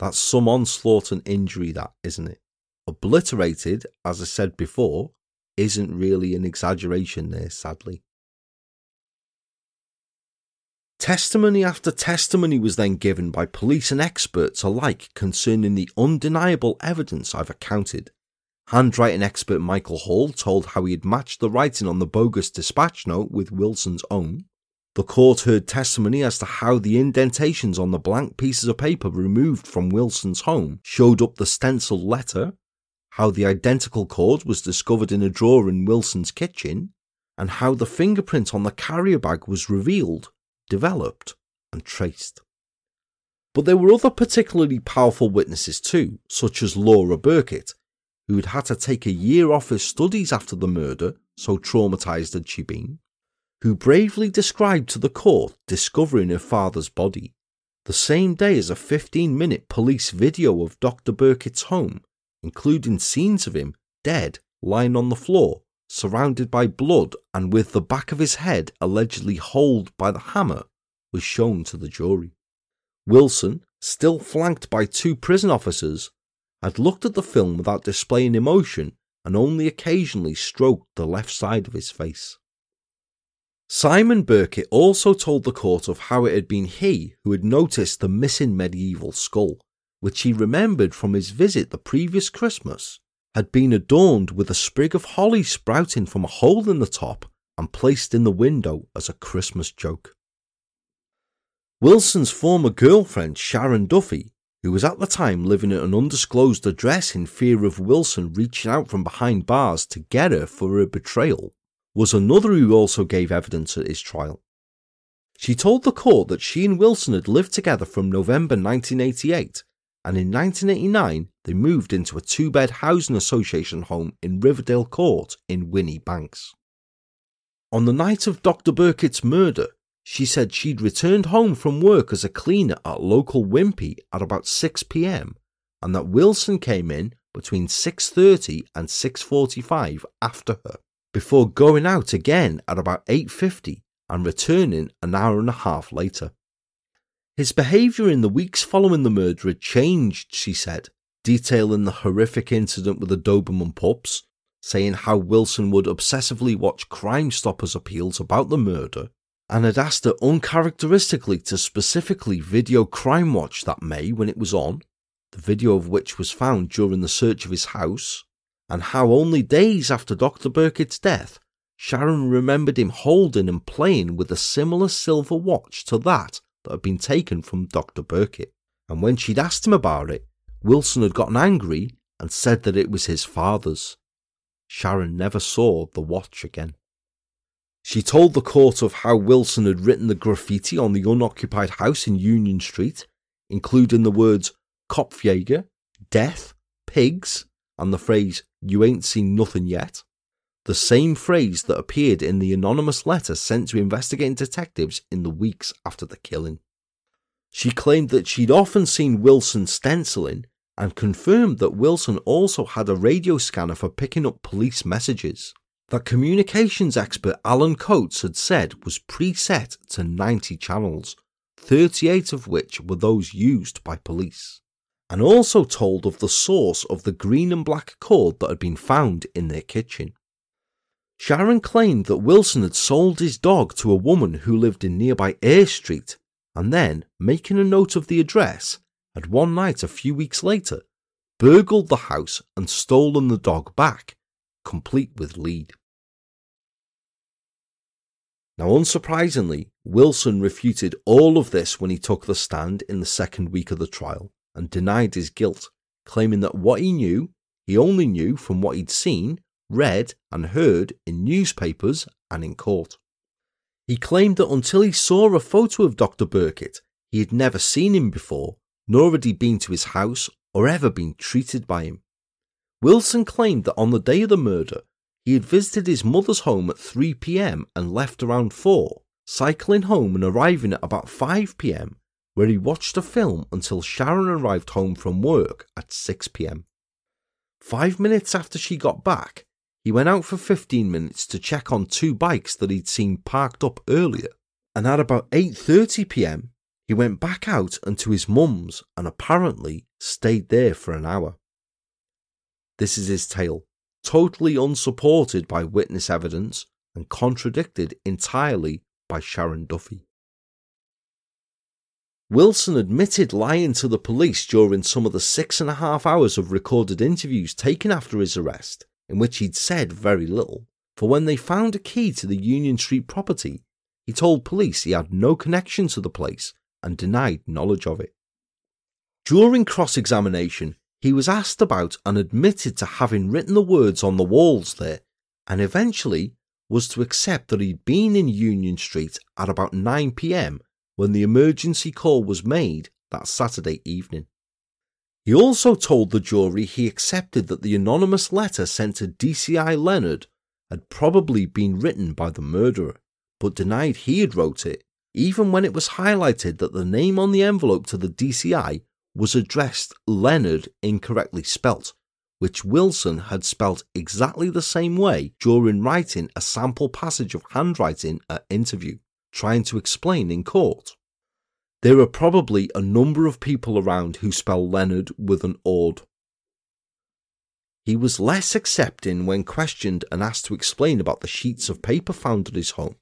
That's some onslaught and injury, that, isn't it? Obliterated, as I said before, isn't really an exaggeration there, sadly. Testimony after testimony was then given by police and experts alike concerning the undeniable evidence I've accounted. Handwriting expert Michael Hall told how he had matched the writing on the bogus dispatch note with Wilson's own. The court heard testimony as to how the indentations on the blank pieces of paper removed from Wilson's home showed up the stenciled letter, how the identical cord was discovered in a drawer in Wilson's kitchen, and how the fingerprint on the carrier bag was revealed, developed, and traced. But there were other particularly powerful witnesses too, such as Laura Birkett, who had had to take a year off her studies after the murder, so traumatized had she been, who bravely described to the court discovering her father's body, the same day as a 15 minute police video of Dr. Birkett's home, including scenes of him dead lying on the floor, surrounded by blood and with the back of his head allegedly holed by the hammer, was shown to the jury. Wilson, still flanked by two prison officers, had looked at the film without displaying emotion and only occasionally stroked the left side of his face. Simon Birkett also told the court of how it had been he who had noticed the missing medieval skull, which he remembered from his visit the previous Christmas, had been adorned with a sprig of holly sprouting from a hole in the top and placed in the window as a Christmas joke. Wilson's former girlfriend, Sharon Duffy, who was at the time living at an undisclosed address in fear of Wilson reaching out from behind bars to get her for her betrayal, was another who also gave evidence at his trial. She told the court that she and Wilson had lived together from November 1988, and in 1989 they moved into a two bed housing association home in Riverdale Court in Whinney Banks. On the night of Dr. Birkett's murder, she said she'd returned home from work as a cleaner at local Wimpy at about 6 pm and that Wilson came in between 6:30 and 6:45 after her before going out again at about 8:50 and returning an hour and a half later. His behaviour in the weeks following the murder had changed, she said, detailing the horrific incident with the Doberman pups, saying how Wilson would obsessively watch Crime Stoppers appeals about the murder, and had asked her uncharacteristically to specifically video Crime Watch that May when it was on, the video of which was found during the search of his house, and how only days after Dr. Birkett's death, Sharon remembered him holding and playing with a similar silver watch to that that had been taken from Dr. Birkett. And when she'd asked him about it, Wilson had gotten angry and said that it was his father's. Sharon never saw the watch again. She told the court of how Wilson had written the graffiti on the unoccupied house in Union Street, including the words Kopfjäger, death, pigs, and the phrase, You ain't seen nothing yet, the same phrase that appeared in the anonymous letter sent to investigating detectives in the weeks after the killing. She claimed that she'd often seen Wilson stenciling and confirmed that Wilson also had a radio scanner for picking up police messages. That communications expert Alan Coates had said was preset to 90 channels, 38 of which were those used by police and also told of the source of the green and black cord that had been found in their kitchen. Sharon claimed that Wilson had sold his dog to a woman who lived in nearby Eyre Street, and then, making a note of the address, had one night a few weeks later burgled the house and stolen the dog back, complete with lead. Now, unsurprisingly, Wilson refuted all of this when he took the stand in the second week of the trial and denied his guilt, claiming that what he knew, he only knew from what he'd seen, read, and heard in newspapers and in court. He claimed that until he saw a photo of Dr. Birkett, he had never seen him before, nor had he been to his house or ever been treated by him. Wilson claimed that on the day of the murder, he had visited his mother's home at 3 pm and left around 4, cycling home and arriving at about 5 pm where he watched a film until Sharon arrived home from work at 6 pm. Five minutes after she got back, he went out for 15 minutes to check on two bikes that he'd seen parked up earlier, and at about 8:30 p.m., he went back out and to his mum's and apparently stayed there for an hour. This is his tale, totally unsupported by witness evidence and contradicted entirely by Sharon Duffy. Wilson admitted lying to the police during some of the six and a half hours of recorded interviews taken after his arrest, in which he'd said very little. For when they found a key to the Union Street property, he told police he had no connection to the place and denied knowledge of it. During cross examination, he was asked about and admitted to having written the words on the walls there, and eventually was to accept that he'd been in Union Street at about 9 pm when the emergency call was made that Saturday evening. He also told the jury he accepted that the anonymous letter sent to DCI Leonard had probably been written by the murderer, but denied he had wrote it, even when it was highlighted that the name on the envelope to the DCI was addressed Leonard incorrectly spelt, which Wilson had spelt exactly the same way during writing a sample passage of handwriting at interview trying to explain in court. There are probably a number of people around who spell Leonard with an odd. He was less accepting when questioned and asked to explain about the sheets of paper found at his home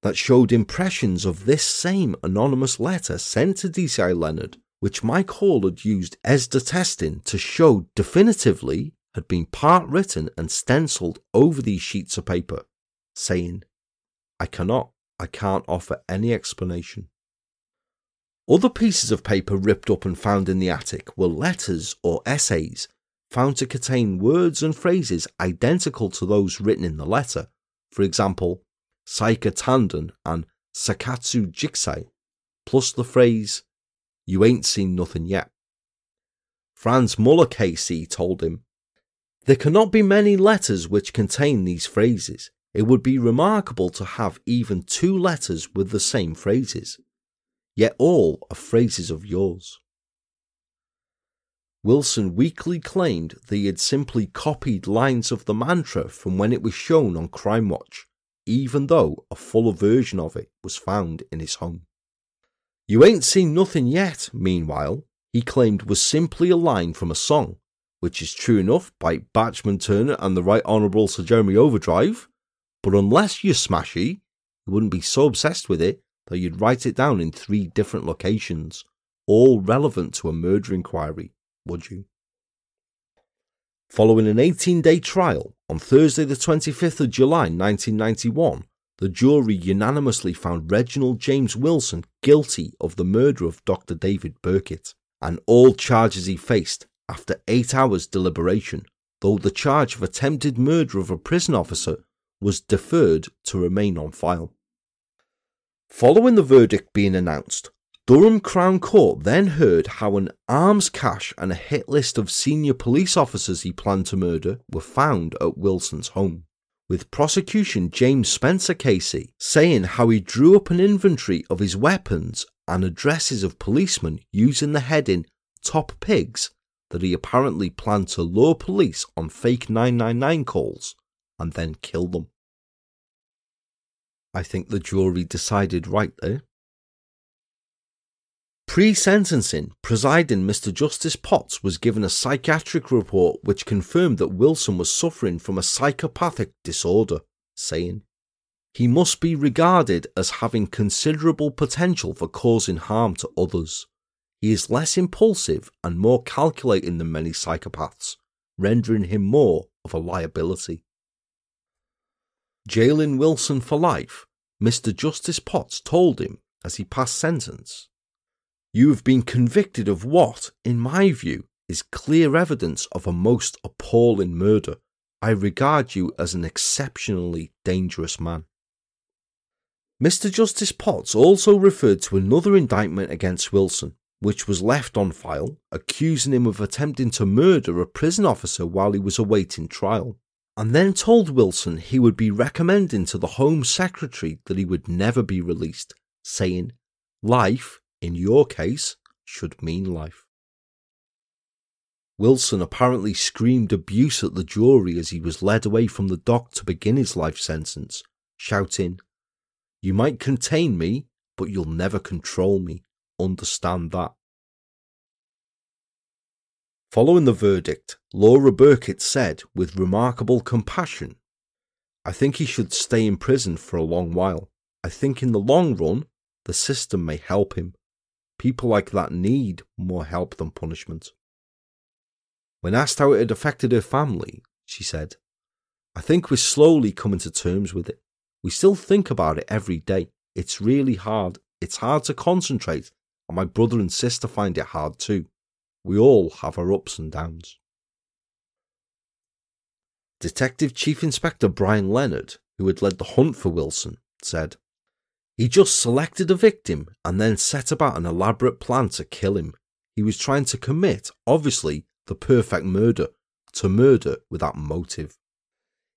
that showed impressions of this same anonymous letter sent to DCI Leonard, which Mike Hall had used ESDA testing to show definitively had been part written and stenciled over these sheets of paper, saying, I cannot I can't offer any explanation. Other pieces of paper ripped up and found in the attic were letters or essays found to contain words and phrases identical to those written in the letter. For example, Saika Tandon and Sakatsu Jiksai, plus the phrase, You ain't seen nothing yet. Franz Muller KC told him, There cannot be many letters which contain these phrases. It would be remarkable to have even two letters with the same phrases, yet all are phrases of yours. Wilson weakly claimed that he had simply copied lines of the mantra from when it was shown on Crimewatch, even though a fuller version of it was found in his home. You Ain't Seen Nothing Yet, meanwhile, he claimed was simply a line from a song, which is true enough by Bachman Turner and the Right Honourable Sir Jeremy Overdrive, but unless you're smashy, you wouldn't be so obsessed with it that you'd write it down in three different locations, all relevant to a murder inquiry, would you? Following an 18 day trial, on Thursday, the 25th of July 1991, the jury unanimously found Reginald James Wilson guilty of the murder of Dr. David Birkett and all charges he faced after eight hours deliberation, though the charge of attempted murder of a prison officer was deferred to remain on file. Following the verdict being announced, Durham Crown Court then heard how an arms cache and a hit list of senior police officers he planned to murder were found at Wilson's home, with prosecution James Spencer Casey saying how he drew up an inventory of his weapons and addresses of policemen using the heading Top Pigs that he apparently planned to lure police on fake 999 calls and then kill them. I think the jury decided rightly. Pre sentencing, presiding Mr. Justice Potts was given a psychiatric report which confirmed that Wilson was suffering from a psychopathic disorder, saying, He must be regarded as having considerable potential for causing harm to others. He is less impulsive and more calculating than many psychopaths, rendering him more of a liability. Jailing Wilson for life, Mr. Justice Potts told him as he passed sentence, You have been convicted of what, in my view, is clear evidence of a most appalling murder. I regard you as an exceptionally dangerous man. Mr. Justice Potts also referred to another indictment against Wilson, which was left on file, accusing him of attempting to murder a prison officer while he was awaiting trial and then told Wilson he would be recommending to the Home Secretary that he would never be released, saying, Life, in your case, should mean life. Wilson apparently screamed abuse at the jury as he was led away from the dock to begin his life sentence, shouting, You might contain me, but you'll never control me. Understand that. Following the verdict, Laura Birkett said with remarkable compassion, I think he should stay in prison for a long while. I think in the long run, the system may help him. People like that need more help than punishment. When asked how it had affected her family, she said, I think we're slowly coming to terms with it. We still think about it every day. It's really hard. It's hard to concentrate, and my brother and sister find it hard too. We all have our ups and downs. Detective Chief Inspector Brian Leonard, who had led the hunt for Wilson, said, He just selected a victim and then set about an elaborate plan to kill him. He was trying to commit, obviously, the perfect murder, to murder without motive.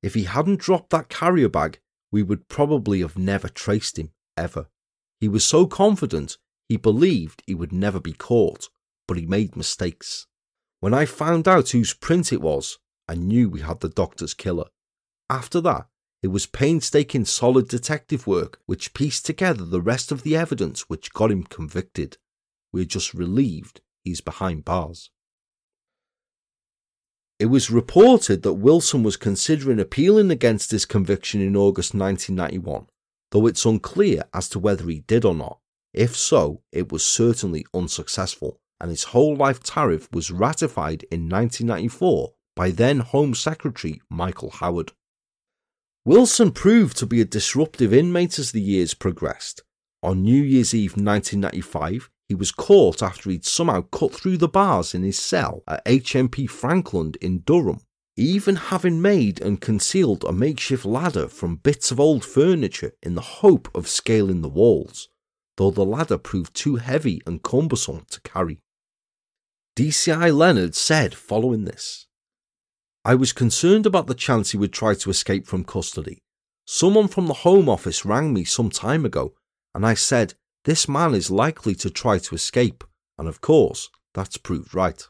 If he hadn't dropped that carrier bag, we would probably have never traced him, ever. He was so confident he believed he would never be caught, but he made mistakes. When I found out whose print it was, I knew we had the doctor's killer. After that, it was painstaking, solid detective work which pieced together the rest of the evidence which got him convicted. We're just relieved he's behind bars. It was reported that Wilson was considering appealing against his conviction in August 1991, though it's unclear as to whether he did or not. If so, it was certainly unsuccessful, and his whole life tariff was ratified in 1994 by then Home Secretary Michael Howard. Wilson proved to be a disruptive inmate as the years progressed. On New Year's Eve 1995, he was caught after he'd somehow cut through the bars in his cell at HMP Frankland in Durham, even having made and concealed a makeshift ladder from bits of old furniture in the hope of scaling the walls, though the ladder proved too heavy and cumbersome to carry. DCI Leonard said following this I was concerned about the chance he would try to escape from custody. Someone from the Home Office rang me some time ago, and I said, This man is likely to try to escape, and of course, that's proved right.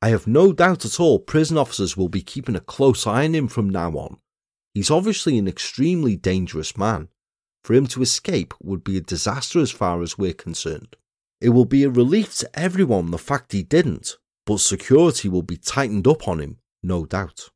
I have no doubt at all prison officers will be keeping a close eye on him from now on. He's obviously an extremely dangerous man. For him to escape would be a disaster as far as we're concerned. It will be a relief to everyone the fact he didn't, but security will be tightened up on him no doubt.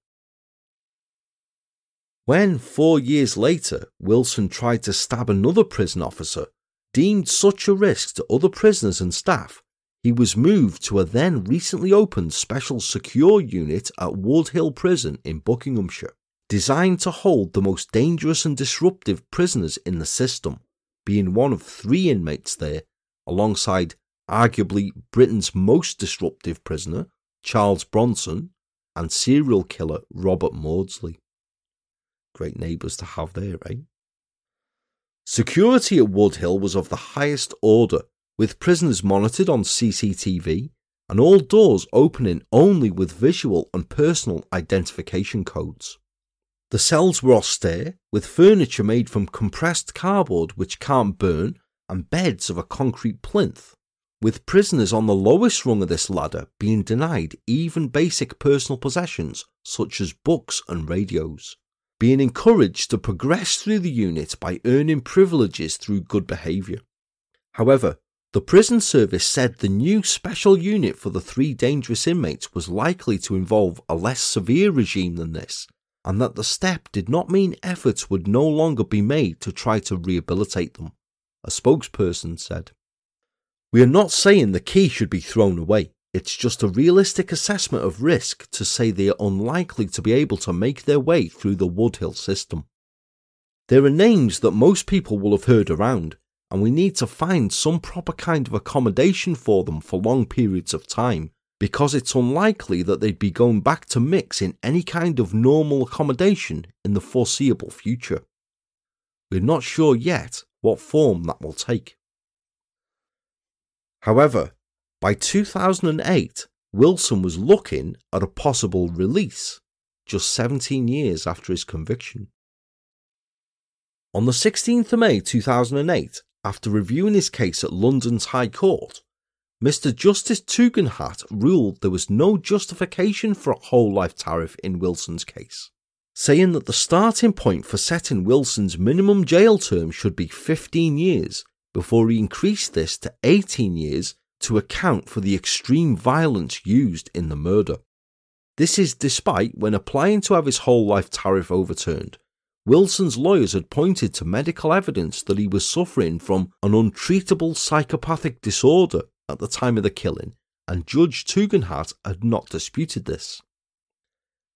When, four years later, Wilson tried to stab another prison officer, deemed such a risk to other prisoners and staff, he was moved to a then recently opened special secure unit at Woodhill Prison in Buckinghamshire, designed to hold the most dangerous and disruptive prisoners in the system, being one of three inmates there, alongside arguably Britain's most disruptive prisoner, Charles Bronson, and serial killer Robert Maudsley. Great neighbours to have there, eh? Security at Woodhill was of the highest order, with prisoners monitored on CCTV and all doors opening only with visual and personal identification codes. The cells were austere, with furniture made from compressed cardboard which can't burn and beds of a concrete plinth with prisoners on the lowest rung of this ladder being denied even basic personal possessions such as books and radios, being encouraged to progress through the unit by earning privileges through good behaviour. However, the prison service said the new special unit for the three dangerous inmates was likely to involve a less severe regime than this, and that the step did not mean efforts would no longer be made to try to rehabilitate them, a spokesperson said. We are not saying the key should be thrown away. It's just a realistic assessment of risk to say they are unlikely to be able to make their way through the Woodhill system. There are names that most people will have heard around, and we need to find some proper kind of accommodation for them for long periods of time, because it's unlikely that they'd be going back to mix in any kind of normal accommodation in the foreseeable future. We're not sure yet what form that will take. However, by 2008, Wilson was looking at a possible release, just 17 years after his conviction. On the 16th of May 2008, after reviewing his case at London's High Court, Mr. Justice Tugendhat ruled there was no justification for a whole life tariff in Wilson's case, saying that the starting point for setting Wilson's minimum jail term should be 15 years before he increased this to 18 years to account for the extreme violence used in the murder. This is despite when applying to have his whole life tariff overturned, Wilson's lawyers had pointed to medical evidence that he was suffering from an untreatable psychopathic disorder at the time of the killing, and Judge Tugendhat had not disputed this.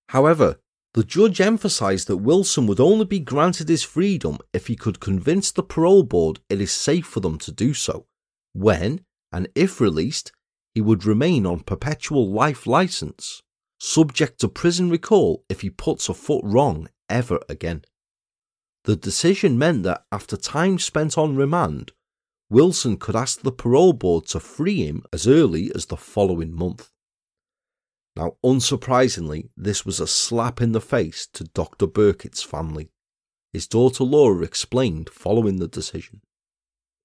However, the judge emphasised that Wilson would only be granted his freedom if he could convince the parole board it is safe for them to do so, when, and if released, he would remain on perpetual life licence, subject to prison recall if he puts a foot wrong ever again. The decision meant that after time spent on remand, Wilson could ask the parole board to free him as early as the following month. Now, unsurprisingly, this was a slap in the face to Dr. Birkett's family. His daughter Laura explained following the decision.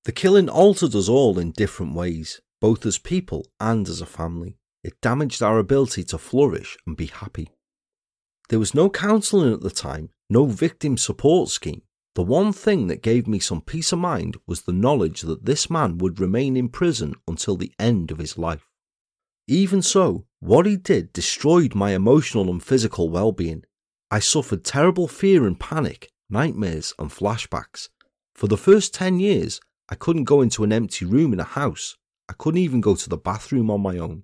The killing altered us all in different ways, both as people and as a family. It damaged our ability to flourish and be happy. There was no counselling at the time, no victim support scheme. The one thing that gave me some peace of mind was the knowledge that this man would remain in prison until the end of his life. Even so, what he did destroyed my emotional and physical well being. I suffered terrible fear and panic, nightmares and flashbacks. For the first 10 years, I couldn't go into an empty room in a house. I couldn't even go to the bathroom on my own.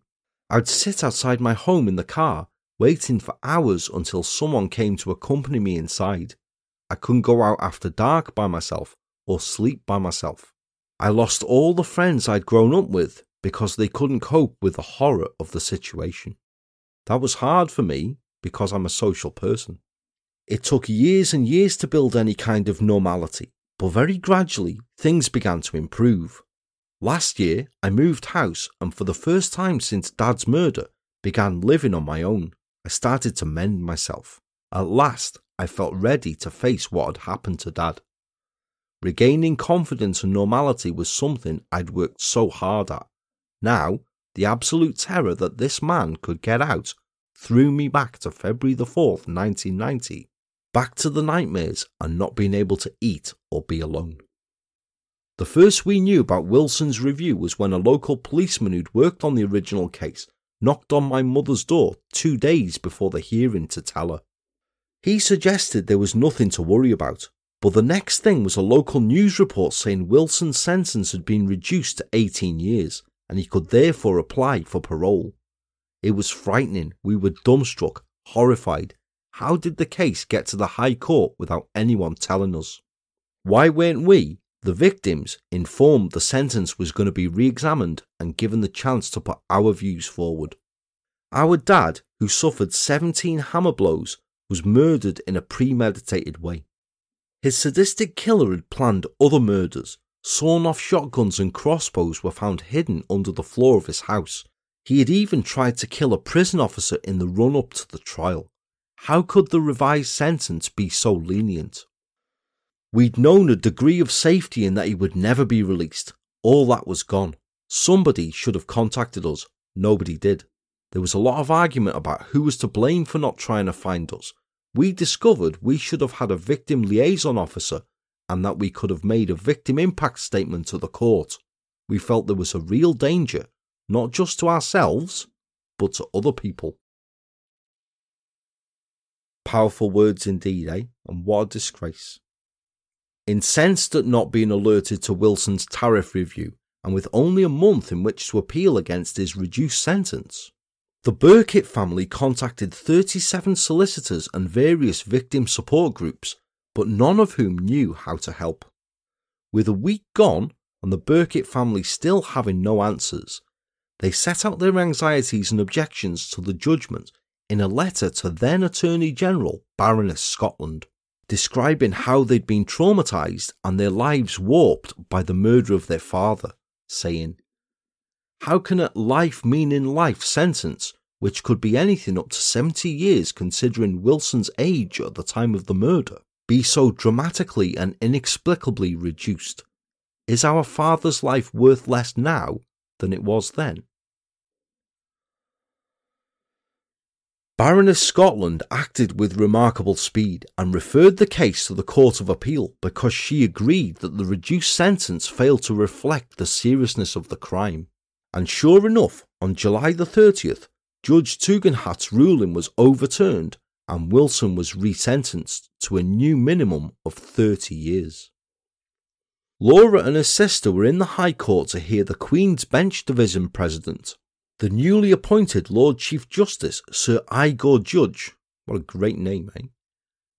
I'd sit outside my home in the car waiting for hours until someone came to accompany me inside. I couldn't go out after dark by myself or sleep by myself. I lost all the friends I'd grown up with because they couldn't cope with the horror of the situation. That was hard for me because I'm a social person. It took years and years to build any kind of normality, but very gradually things began to improve. Last year, I moved house and for the first time since Dad's murder, began living on my own. I started to mend myself. At last, I felt ready to face what had happened to Dad. Regaining confidence and normality was something I'd worked so hard at. Now, the absolute terror that this man could get out threw me back to February the 4th, 1990, back to the nightmares and not being able to eat or be alone. The first we knew about Wilson's review was when a local policeman who'd worked on the original case knocked on my mother's door two days before the hearing to tell her. He suggested there was nothing to worry about, but the next thing was a local news report saying Wilson's sentence had been reduced to 18 years and he could therefore apply for parole. It was frightening. We were dumbstruck, horrified. How did the case get to the High Court without anyone telling us? Why weren't we, the victims informed the sentence was going to be re examined and given the chance to put our views forward. Our dad, who suffered 17 hammer blows, was murdered in a premeditated way. His sadistic killer had planned other murders. Sawn off shotguns and crossbows were found hidden under the floor of his house. He had even tried to kill a prison officer in the run up to the trial. How could the revised sentence be so lenient? We'd known a degree of safety in that he would never be released. All that was gone. Somebody should have contacted us. Nobody did. There was a lot of argument about who was to blame for not trying to find us. We discovered we should have had a victim liaison officer and that we could have made a victim impact statement to the court. We felt there was a real danger, not just to ourselves, but to other people. Powerful words indeed, eh? And what a disgrace. Incensed at not being alerted to Wilson's tariff review, and with only a month in which to appeal against his reduced sentence, the Birkett family contacted 37 solicitors and various victim support groups, but none of whom knew how to help. With a week gone, and the Birkett family still having no answers, they set out their anxieties and objections to the judgment in a letter to then Attorney General Baroness Scotland describing how they'd been traumatized and their lives warped by the murder of their father, saying, How can a life meaning life sentence, which could be anything up to 70 years considering Wilson's age at the time of the murder, be so dramatically and inexplicably reduced? Is our father's life worth less now than it was then? Baroness Scotland acted with remarkable speed and referred the case to the Court of Appeal because she agreed that the reduced sentence failed to reflect the seriousness of the crime. And sure enough, on July the 30th, Judge Tugendhat's ruling was overturned and Wilson was resentenced to a new minimum of 30 years. Laura and her sister were in the High Court to hear the Queen's Bench Division President, the newly appointed Lord Chief Justice Sir Igor Judge, what a great name, eh?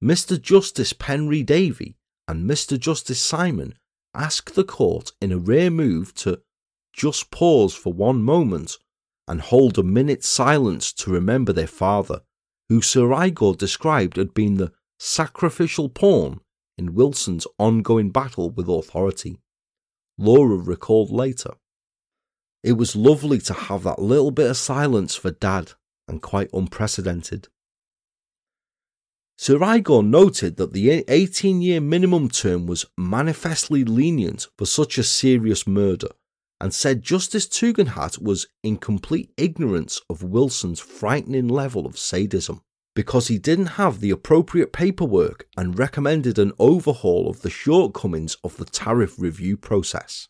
Mr. Justice Penry Davey and Mr. Justice Simon ask the court in a rare move to just pause for one moment and hold a minute's silence to remember their father, who Sir Igor described had been the sacrificial pawn in Wilson's ongoing battle with authority. Laura recalled later. It was lovely to have that little bit of silence for Dad and quite unprecedented. Sir Igor noted that the 18 year minimum term was manifestly lenient for such a serious murder and said Justice Tugendhat was in complete ignorance of Wilson's frightening level of sadism because he didn't have the appropriate paperwork and recommended an overhaul of the shortcomings of the tariff review process.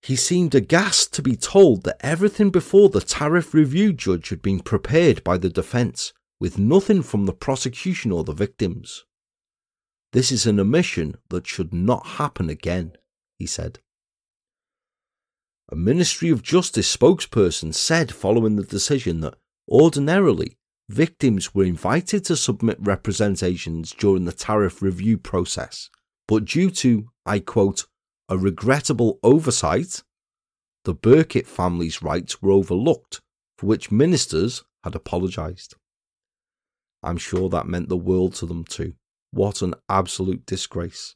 He seemed aghast to be told that everything before the tariff review judge had been prepared by the defence, with nothing from the prosecution or the victims. This is an omission that should not happen again, he said. A Ministry of Justice spokesperson said following the decision that ordinarily victims were invited to submit representations during the tariff review process, but due to, I quote, a regrettable oversight, the Birkett family's rights were overlooked, for which ministers had apologised. I'm sure that meant the world to them too. What an absolute disgrace.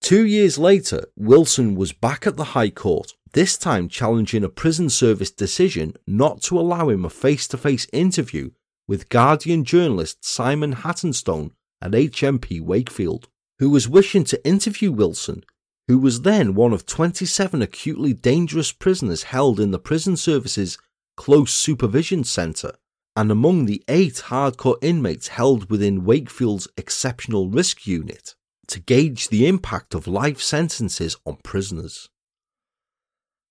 Two years later, Wilson was back at the High Court, this time challenging a prison service decision not to allow him a face to face interview with Guardian journalist Simon Hattenstone at HMP Wakefield, who was wishing to interview Wilson, who was then one of 27 acutely dangerous prisoners held in the Prison Service's Close Supervision Centre, and among the eight hardcore inmates held within Wakefield's Exceptional Risk Unit to gauge the impact of life sentences on prisoners.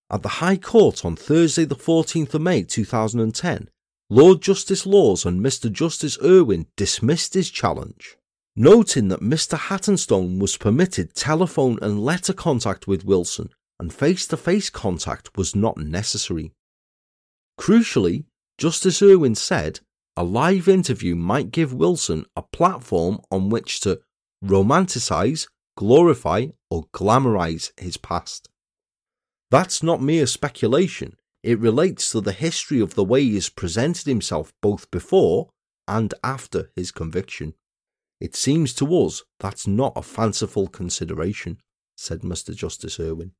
At the High Court on Thursday, the 14th of May 2010, Lord Justice Laws and Mr. Justice Irwin dismissed his challenge, noting that Mr. Hattenstone was permitted telephone and letter contact with Wilson and face to face contact was not necessary. Crucially, Justice Irwin said a live interview might give Wilson a platform on which to romanticize, glorify, or glamorize his past. That's not mere speculation, it relates to the history of the way he has presented himself both before and after his conviction. It seems to us that's not a fanciful consideration, said Mr. Justice Irwin.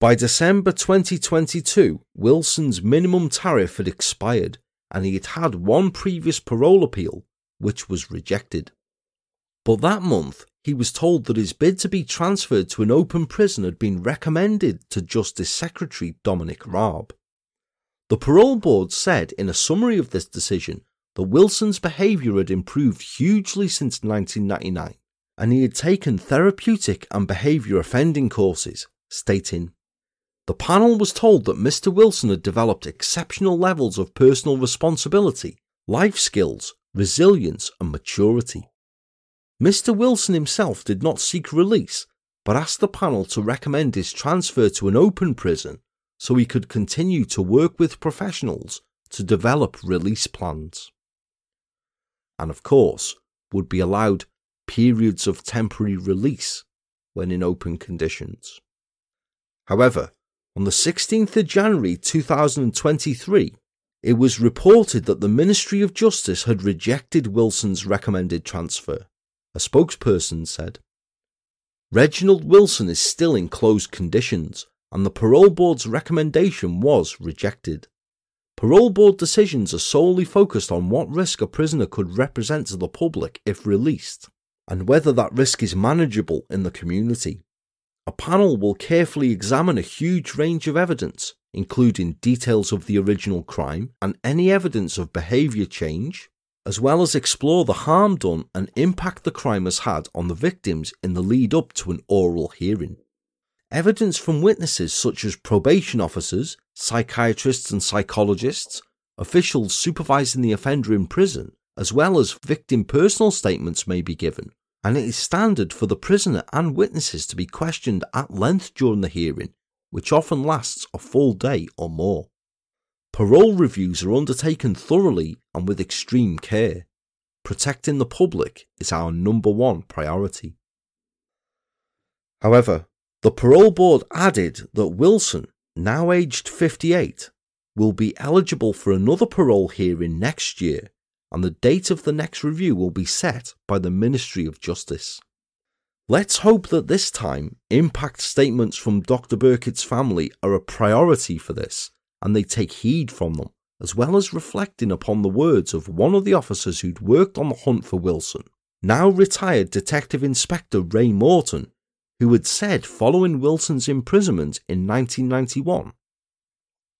By December 2022, Wilson's minimum tariff had expired and he had had one previous parole appeal which was rejected. But that month, he was told that his bid to be transferred to an open prison had been recommended to Justice Secretary Dominic Raab. The parole board said in a summary of this decision that Wilson's behaviour had improved hugely since 1999 and he had taken therapeutic and behaviour offending courses, stating, The panel was told that Mr. Wilson had developed exceptional levels of personal responsibility, life skills, resilience, and maturity. Mr. Wilson himself did not seek release, but asked the panel to recommend his transfer to an open prison so he could continue to work with professionals to develop release plans. And of course, would be allowed periods of temporary release when in open conditions. However, on the 16th of January 2023, it was reported that the Ministry of Justice had rejected Wilson's recommended transfer. A spokesperson said, Reginald Wilson is still in closed conditions, and the Parole Board's recommendation was rejected. Parole Board decisions are solely focused on what risk a prisoner could represent to the public if released, and whether that risk is manageable in the community. A panel will carefully examine a huge range of evidence, including details of the original crime and any evidence of behaviour change, as well as explore the harm done and impact the crime has had on the victims in the lead up to an oral hearing. Evidence from witnesses such as probation officers, psychiatrists and psychologists, officials supervising the offender in prison, as well as victim personal statements may be given, and it is standard for the prisoner and witnesses to be questioned at length during the hearing, which often lasts a full day or more. Parole reviews are undertaken thoroughly and with extreme care. Protecting the public is our number one priority. However, the parole board added that Wilson, now aged 58, will be eligible for another parole hearing next year, and the date of the next review will be set by the Ministry of Justice. Let's hope that this time impact statements from Dr. Birkett's family are a priority for this and they take heed from them, as well as reflecting upon the words of one of the officers who'd worked on the hunt for Wilson, now retired Detective Inspector Ray Morton, who had said following Wilson's imprisonment in 1991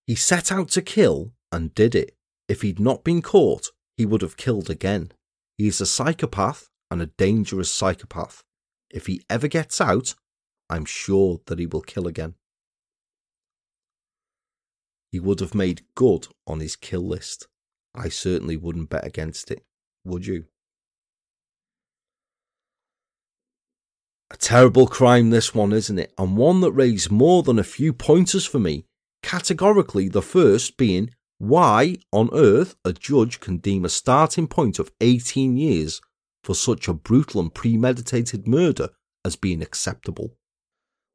he set out to kill and did it. If he'd not been caught, he would have killed again. He is a psychopath and a dangerous psychopath. If he ever gets out, I'm sure that he will kill again. He would have made good on his kill list. I certainly wouldn't bet against it, would you? A terrible crime, this one, isn't it? And one that raised more than a few pointers for me categorically the first being why on earth a judge can deem a starting point of 18 years for such a brutal and premeditated murder as being acceptable.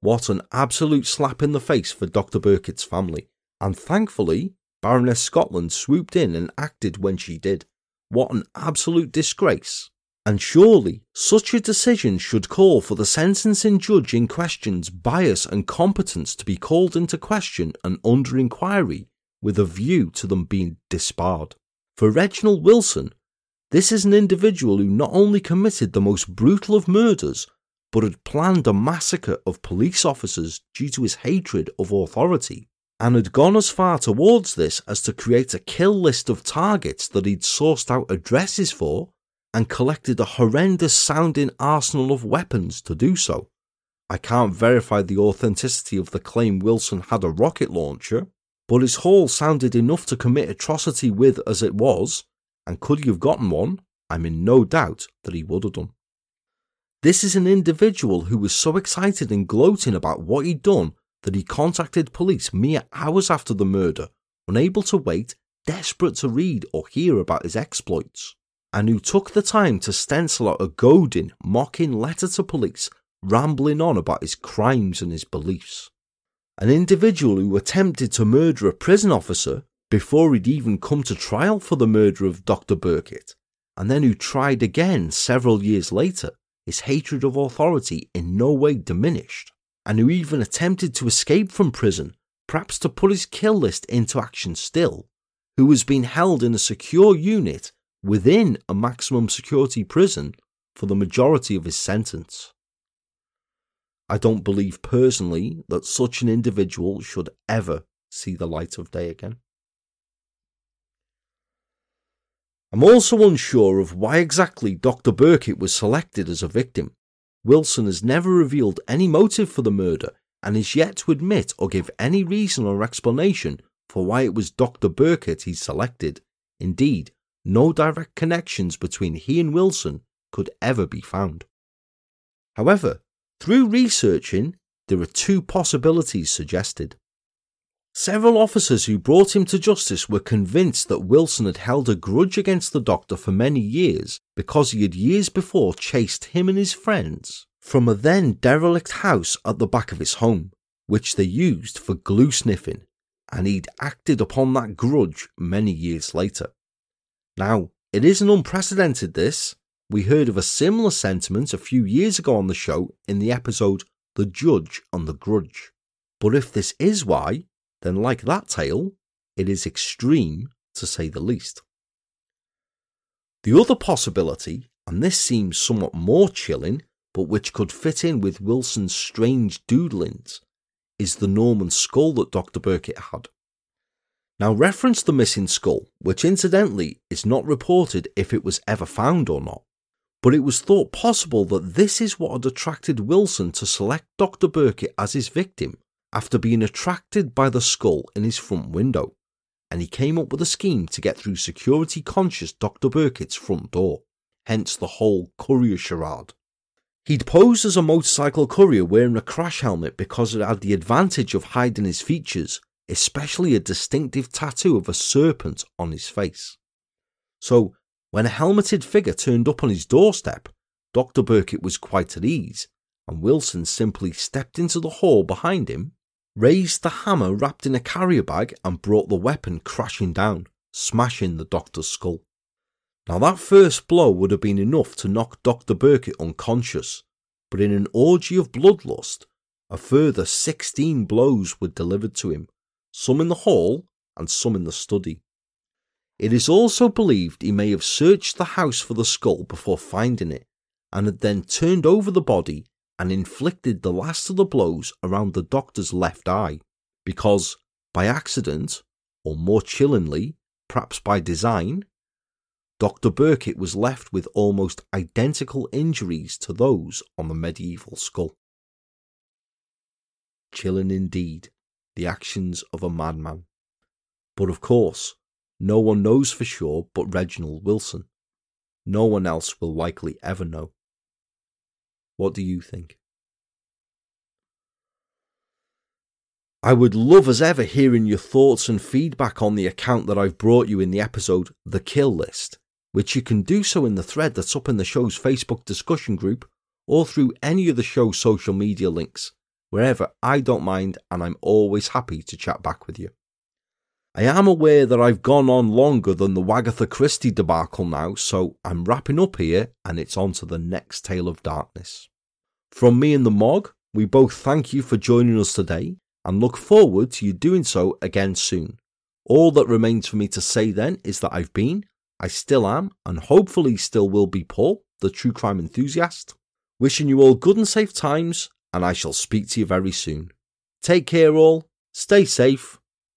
What an absolute slap in the face for Dr. Birkett's family, and thankfully, Baroness Scotland swooped in and acted when she did. What an absolute disgrace. And surely such a decision should call for the sentencing judge in question's bias and competence to be called into question and under inquiry with a view to them being disbarred. For Reginald Wilson, this is an individual who not only committed the most brutal of murders, but had planned a massacre of police officers due to his hatred of authority, and had gone as far towards this as to create a kill list of targets that he'd sourced out addresses for and collected a horrendous sounding arsenal of weapons to do so. I can't verify the authenticity of the claim Wilson had a rocket launcher, but his haul sounded enough to commit atrocity with as it was, and could he have gotten one, I'm in no doubt that he would have done. This is an individual who was so excited and gloating about what he'd done that he contacted police mere hours after the murder, unable to wait, desperate to read or hear about his exploits and who took the time to stencil out a goading, mocking letter to police, rambling on about his crimes and his beliefs. An individual who attempted to murder a prison officer before he'd even come to trial for the murder of Dr. Birkett, and then who tried again several years later, his hatred of authority in no way diminished, and who even attempted to escape from prison, perhaps to put his kill list into action still, who was being held in a secure unit within a maximum security prison for the majority of his sentence. I don't believe personally that such an individual should ever see the light of day again. I'm also unsure of why exactly Dr. Birkett was selected as a victim. Wilson has never revealed any motive for the murder and is yet to admit or give any reason or explanation for why it was Dr. Birkett he selected. Indeed, no direct connections between he and Wilson could ever be found. However, through researching, there are two possibilities suggested. Several officers who brought him to justice were convinced that Wilson had held a grudge against the doctor for many years because he had years before chased him and his friends from a then derelict house at the back of his home, which they used for glue sniffing, and he'd acted upon that grudge many years later. Now, it isn't unprecedented this. We heard of a similar sentiment a few years ago on the show in the episode The Judge and the Grudge. But if this is why, then like that tale, it is extreme to say the least. The other possibility, and this seems somewhat more chilling, but which could fit in with Wilson's strange doodlings, is the Norman skull that Dr. Birkett had. Now, reference the missing skull, which incidentally is not reported if it was ever found or not, but it was thought possible that this is what had attracted Wilson to select Dr. Birkett as his victim, after being attracted by the skull in his front window, and he came up with a scheme to get through security conscious Dr. Birkett's front door, hence the whole courier charade. He'd posed as a motorcycle courier wearing a crash helmet because it had the advantage of hiding his features, especially a distinctive tattoo of a serpent on his face. So, when a helmeted figure turned up on his doorstep, Dr. Birkett was quite at ease, and Wilson simply stepped into the hall behind him, raised the hammer wrapped in a carrier bag, and brought the weapon crashing down, smashing the doctor's skull. Now, that first blow would have been enough to knock Dr. Birkett unconscious, but in an orgy of bloodlust, a further 16 blows were delivered to him, some in the hall and some in the study. It is also believed he may have searched the house for the skull before finding it, and had then turned over the body and inflicted the last of the blows around the doctor's left eye, because, by accident, or more chillingly, perhaps by design, Dr. Birkett was left with almost identical injuries to those on the medieval skull. Chilling indeed, the actions of a madman. But of course, no one knows for sure but Reginald Wilson. No one else will likely ever know. What do you think? I would love as ever hearing your thoughts and feedback on the account that I've brought you in the episode The Kill List which you can do so in the thread that's up in the show's Facebook discussion group or through any of the show's social media links, wherever I don't mind and I'm always happy to chat back with you. I am aware that I've gone on longer than the Wagatha Christie debacle now, so I'm wrapping up here and it's on to the next tale of darkness. From me and the Mog, we both thank you for joining us today and look forward to you doing so again soon. All that remains for me to say then is that I've been I still am, and hopefully still will be Paul, the true crime enthusiast. Wishing you all good and safe times, and I shall speak to you very soon. Take care, all, stay safe,